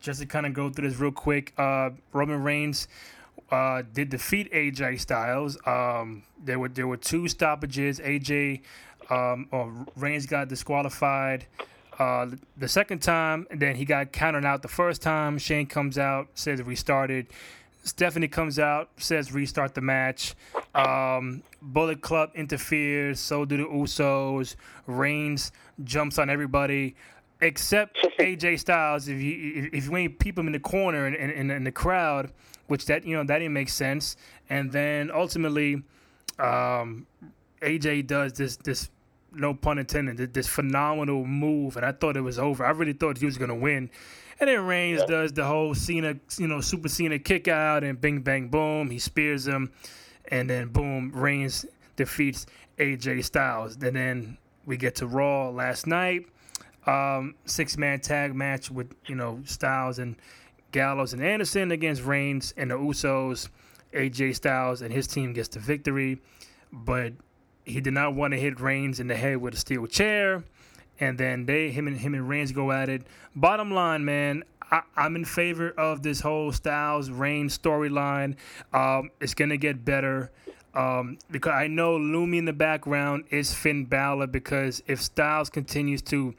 just to kind of go through this real quick, uh, Roman Reigns uh, did defeat AJ Styles. Um, there were there were two stoppages. AJ um, or Reigns got disqualified. Uh, the second time, and then he got counted out the first time. Shane comes out, says restarted. Stephanie comes out, says restart the match. Um, Bullet Club interferes, so do the Usos. Reigns jumps on everybody except (laughs) AJ Styles. If you if, if you ain't peep him in the corner and in, in, in the crowd, which that you know that didn't make sense. And then ultimately, um, AJ does this this no pun intended th- this phenomenal move, and I thought it was over. I really thought he was gonna win. And then Reigns does the whole Cena, you know, Super Cena kick out and bing bang boom. He spears him, and then boom, Reigns defeats AJ Styles. And then we get to Raw last night, um, six man tag match with you know Styles and Gallows and Anderson against Reigns and the Usos. AJ Styles and his team gets the victory, but he did not want to hit Reigns in the head with a steel chair. And then they, him and him and Reigns go at it. Bottom line, man, I, I'm in favor of this whole Styles Reigns storyline. Um, it's gonna get better. Um, because I know looming in the background is Finn Balor. Because if Styles continues to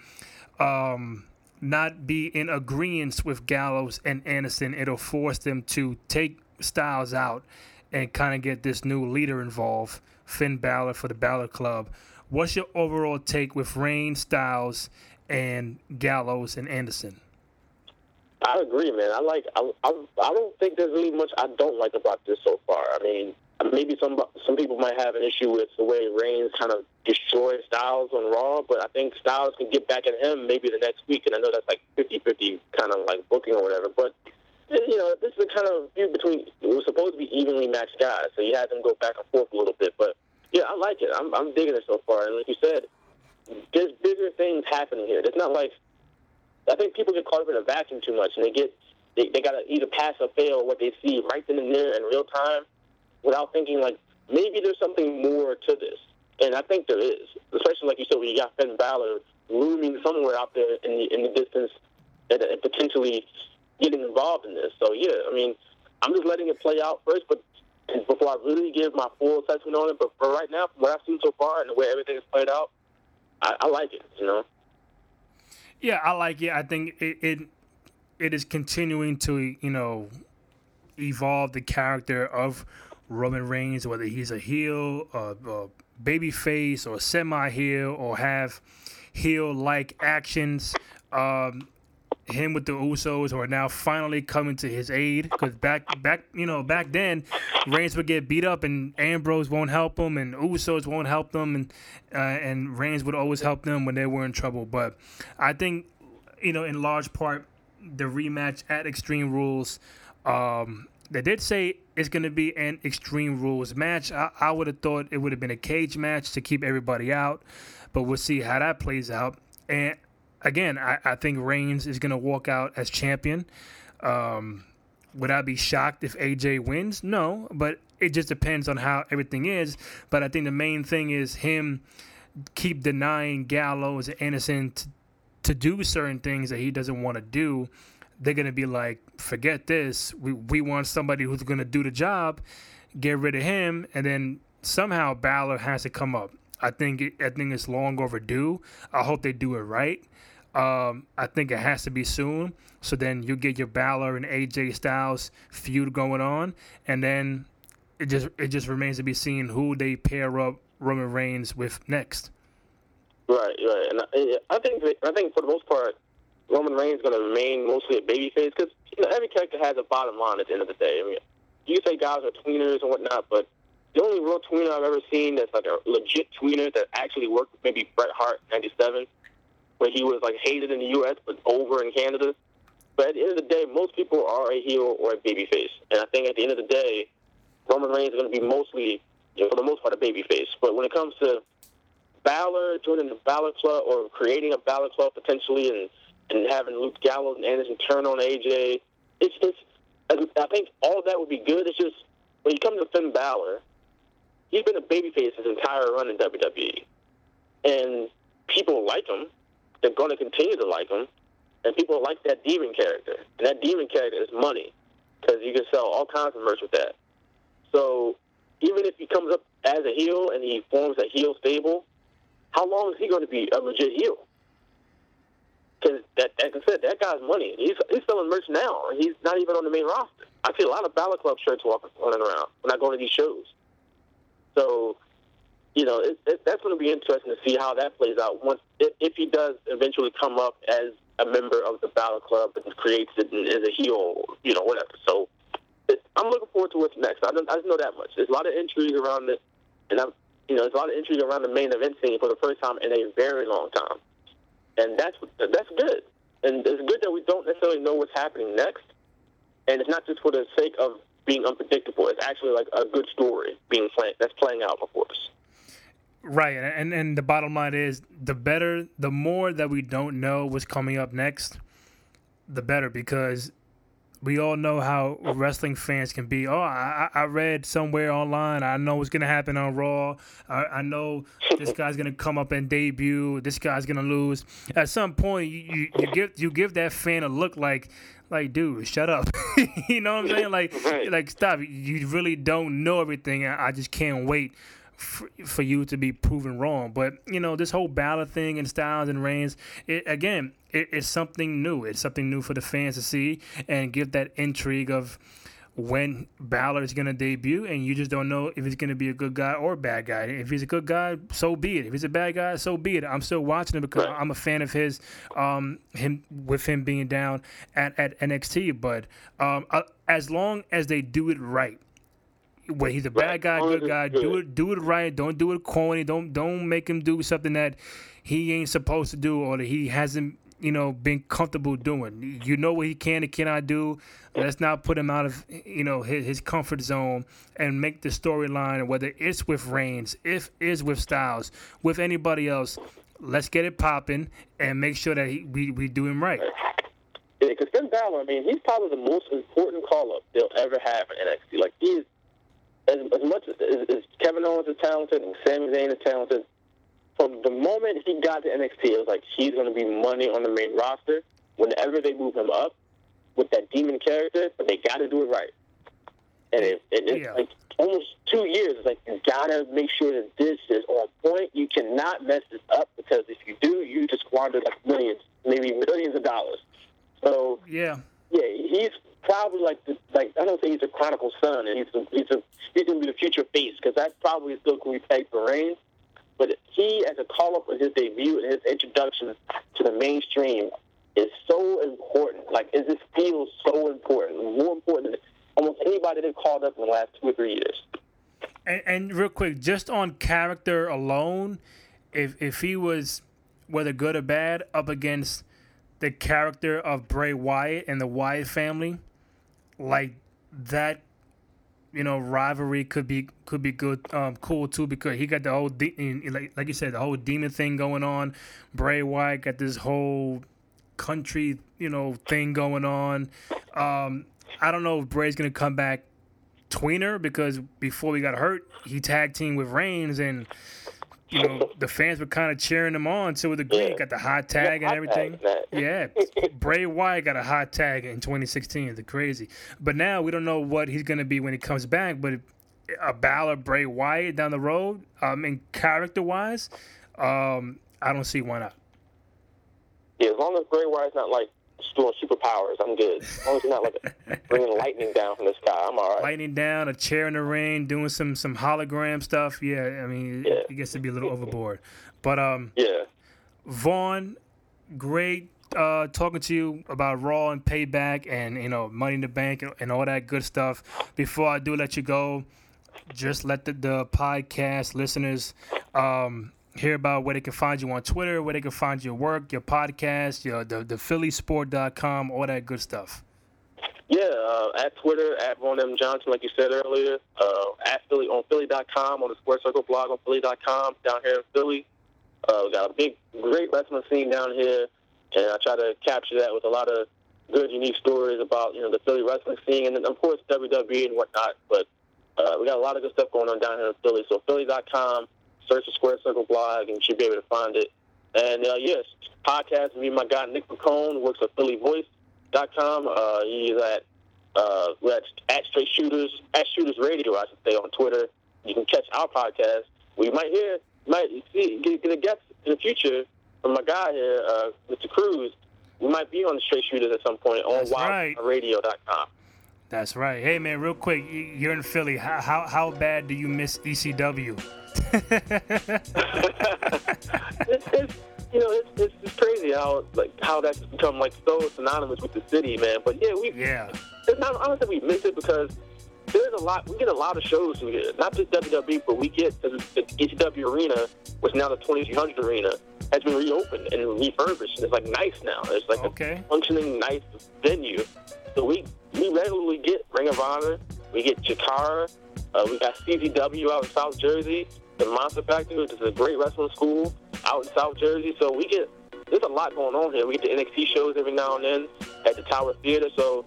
um, not be in agreement with Gallows and Anderson, it'll force them to take Styles out and kind of get this new leader involved, Finn Balor for the Balor Club. What's your overall take with Reigns, Styles, and Gallows and Anderson? I agree, man. I like. I, I, I don't think there's really much I don't like about this so far. I mean, maybe some some people might have an issue with the way Reigns kind of destroyed Styles on Raw, but I think Styles can get back at him maybe the next week. And I know that's like 50-50 kind of like booking or whatever, but you know, this is a kind of feud between. Was supposed to be evenly matched guys, so you had them go back and forth a little bit. But yeah, I like it. I'm I'm digging it so far. And like you said, there's bigger things happening here. It's not like I think people get caught up in a vacuum too much, and they get they, they gotta either pass or fail what they see right then and there in real time, without thinking like maybe there's something more to this. And I think there is, especially like you said, when you got Finn Balor looming somewhere out there in the in the distance, and, and potentially getting involved in this. So yeah, I mean, I'm just letting it play out first, but before I really give my full assessment on it. But for right now, from what I've seen so far and the way everything is played out, I, I like it. You know. Yeah, I like it. I think it, it it is continuing to you know evolve the character of Roman Reigns, whether he's a heel, a, a baby face, or semi heel, or have heel like actions. Um, him with the Usos who are now finally coming to his aid because back back you know back then Reigns would get beat up and Ambrose won't help him and Usos won't help them and uh, and Reigns would always help them when they were in trouble. But I think you know in large part the rematch at Extreme Rules. Um, they did say it's going to be an Extreme Rules match. I, I would have thought it would have been a cage match to keep everybody out, but we'll see how that plays out. And again, I, I think Reigns is going to walk out as champion. Um, would I be shocked if AJ wins? No, but it just depends on how everything is. But I think the main thing is him keep denying Gallows to, to do certain things that he doesn't want to do. They're gonna be like, forget this. We we want somebody who's gonna do the job. Get rid of him, and then somehow Balor has to come up. I think I think it's long overdue. I hope they do it right. Um, I think it has to be soon. So then you get your Balor and AJ Styles feud going on, and then it just it just remains to be seen who they pair up Roman Reigns with next. Right, right, and I, I think I think for the most part, Roman Reigns is going to remain mostly a babyface because you know every character has a bottom line at the end of the day. I mean, you say guys are tweeners and whatnot, but the only real tweener I've ever seen that's like a legit tweener that actually worked maybe Bret Hart '97, where he was like hated in the U.S. but over in Canada. But at the end of the day, most people are a heel or a babyface, and I think at the end of the day, Roman Reigns is going to be mostly, you know, for the most part, a babyface. But when it comes to Balor joining the Balor Club or creating a Balor Club potentially, and and having Luke Gallows and Anderson turn on AJ, it's it's. I think all of that would be good. It's just when you come to Finn Balor, he's been a babyface his entire run in WWE, and people like him. They're going to continue to like him, and people like that demon character. And that demon character is money because you can sell all kinds of merch with that. So even if he comes up as a heel and he forms a heel stable, how long is he going to be a legit heel? Because that, like I said, that guy's money. He's he's selling merch now. And he's not even on the main roster. I see a lot of Balor Club shirts walking running around when I go to these shows. So, you know, it, it, that's going to be interesting to see how that plays out once if, if he does eventually come up as a member of the Balor Club and creates it as a heel, you know, whatever. So, it, I'm looking forward to what's next. I, don't, I just know that much. There's a lot of intrigue around it, and I'm, you know, there's a lot of intrigue around the main event scene for the first time in a very long time, and that's that's good. And it's good that we don't necessarily know what's happening next, and it's not just for the sake of being unpredictable. It's actually like a good story being playing that's playing out before us. Right, and and the bottom line is the better, the more that we don't know what's coming up next, the better because we all know how wrestling fans can be. Oh, I, I read somewhere online. I know what's gonna happen on Raw. I, I know this guy's gonna come up and debut. This guy's gonna lose. At some point, you, you, you give you give that fan a look like like, dude, shut up. (laughs) you know what I'm saying? Like, right. like stop. You really don't know everything. I just can't wait for, for you to be proven wrong. But you know, this whole Balor thing and Styles and Reigns, it, again, it, it's something new. It's something new for the fans to see and give that intrigue of when Balor is going to debut, and you just don't know if he's going to be a good guy or a bad guy. If he's a good guy, so be it. If he's a bad guy, so be it. I'm still watching him because I'm a fan of his. Um, him with him being down at, at NXT, but um, uh, as long as they do it right, where he's a bad guy, good guy, do it do it right. Don't do it corny. Don't don't make him do something that he ain't supposed to do or that he hasn't you know, been comfortable doing. You know what he can and cannot do. Let's not put him out of, you know, his, his comfort zone and make the storyline, whether it's with Reigns, if is with Styles, with anybody else, let's get it popping and make sure that he, we, we do him right. Yeah, because Finn Balor, I mean, he's probably the most important call-up they'll ever have in NXT. Like, he's, as, as much as, as Kevin Owens is talented and Sami Zayn is talented, from the moment he got to NXT, it was like he's going to be money on the main roster. Whenever they move him up with that demon character, but they got to do it right. And it, it, it's yeah. like almost two years. It's like you got to make sure that this is on point. You cannot mess this up because if you do, you just squander like millions, maybe millions of dollars. So yeah, yeah, he's probably like the like I don't think he's a Chronicle son, and he's a, he's a he's gonna be the future face because that probably still can be pegged for But he, as a call up with his debut and his introduction to the mainstream, is so important. Like, it just feels so important, more important than almost anybody that called up in the last two or three years. And, and real quick, just on character alone, if if he was whether good or bad up against the character of Bray Wyatt and the Wyatt family, like that you know rivalry could be could be good um, cool too because he got the whole de- like like you said the whole demon thing going on. Bray Wyatt got this whole country you know thing going on. Um, I don't know if Bray's gonna come back tweener because before he got hurt he tag team with Reigns and you know, the fans were kind of cheering him on to a degree. Yeah. Got the hot tag and everything. yeah, (laughs) Bray Wyatt got a hot tag in 2016. It's crazy. But now we don't know what he's going to be when he comes back. But a Balor Bray Wyatt down the road, um, mean, character wise, um, I don't see why not. Yeah, as long as Bray Wyatt's not like doing superpowers, I'm good. As long as he's not like (laughs) bringing lightning down from the sky, I'm all right. Lightning down, a chair in the rain, doing some some hologram stuff. Yeah, I mean, Yeah. it gets to be a little overboard. But um, Yeah. Vaughn, great uh, talking to you about Raw and Payback and you know Money in the Bank and, and all that good stuff. Before I do let you go, just let the, the podcast listeners um, hear about where they can find you on Twitter, where they can find your work, your podcast, your the the PhillySport.com, all that good stuff. Yeah, uh, at Twitter, at Vaughn M. Johnson, like you said earlier, uh, at Philly, on Philly.com, on the Square Circle blog on Philly.com, down here in Philly. Uh, we got a big, great wrestling scene down here, and I try to capture that with a lot of good, unique stories about, you know, the Philly wrestling scene, and then, of course, WWE and whatnot. But uh, we got a lot of good stuff going on down here in Philly. So Philly.com, search the Square Circle blog, and you should be able to find it. And, uh, yes, podcast, me and my guy Nick McCone, works at PhillyVoice.com. Uh, he's at uh, at, at Straight Shooters, at Shooters Radio, I should say, on Twitter. You can catch our podcast. We might hear, might see, get, get a guest in the future from my guy here, uh, Mr. Cruz. We might be on the Straight Shooters at some point on That's right. WildRadio.com. That's right. Hey man, real quick, you're in Philly. How how, how bad do you miss ECW? It's, it's you know it's, it's it's crazy how like how that's become like so synonymous with the city, man. But yeah, we yeah. it's not think we miss it because there's a lot we get a lot of shows from here. Not just WWE, but we get the, the ECW arena, which now the 2300 arena has been reopened and refurbished. It's like nice now. It's like Okay. a functioning nice venue. So we we regularly get Ring of Honor, we get Chikara, uh, we got CZW out in South Jersey, the Monster Factory, which is a great wrestling school out in South Jersey. So we get there's a lot going on here. We get the NXT shows every now and then at the Tower Theater. So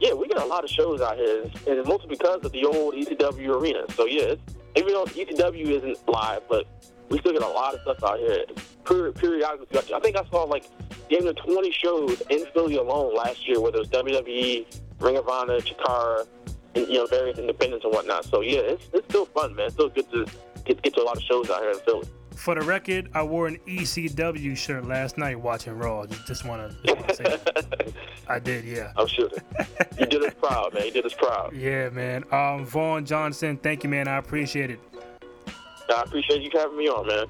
yeah, we get a lot of shows out here, and it's mostly because of the old ECW arena. So yeah, even though ECW isn't live, but we still get a lot of stuff out here. Per, periodically, I think I saw like near 20 shows in Philly alone last year, whether it was WWE, Ring of Honor, Chikara, and, you know, various independents and whatnot. So yeah, it's, it's still fun, man. It's still good to get, get to a lot of shows out here in Philly. For the record, I wore an ECW shirt last night watching Raw. Just, just wanna, say that. (laughs) I did, yeah. I'm sure. you did us proud, man. You did us proud. Yeah, man. Um, Vaughn Johnson, thank you, man. I appreciate it. I appreciate you having me on, man.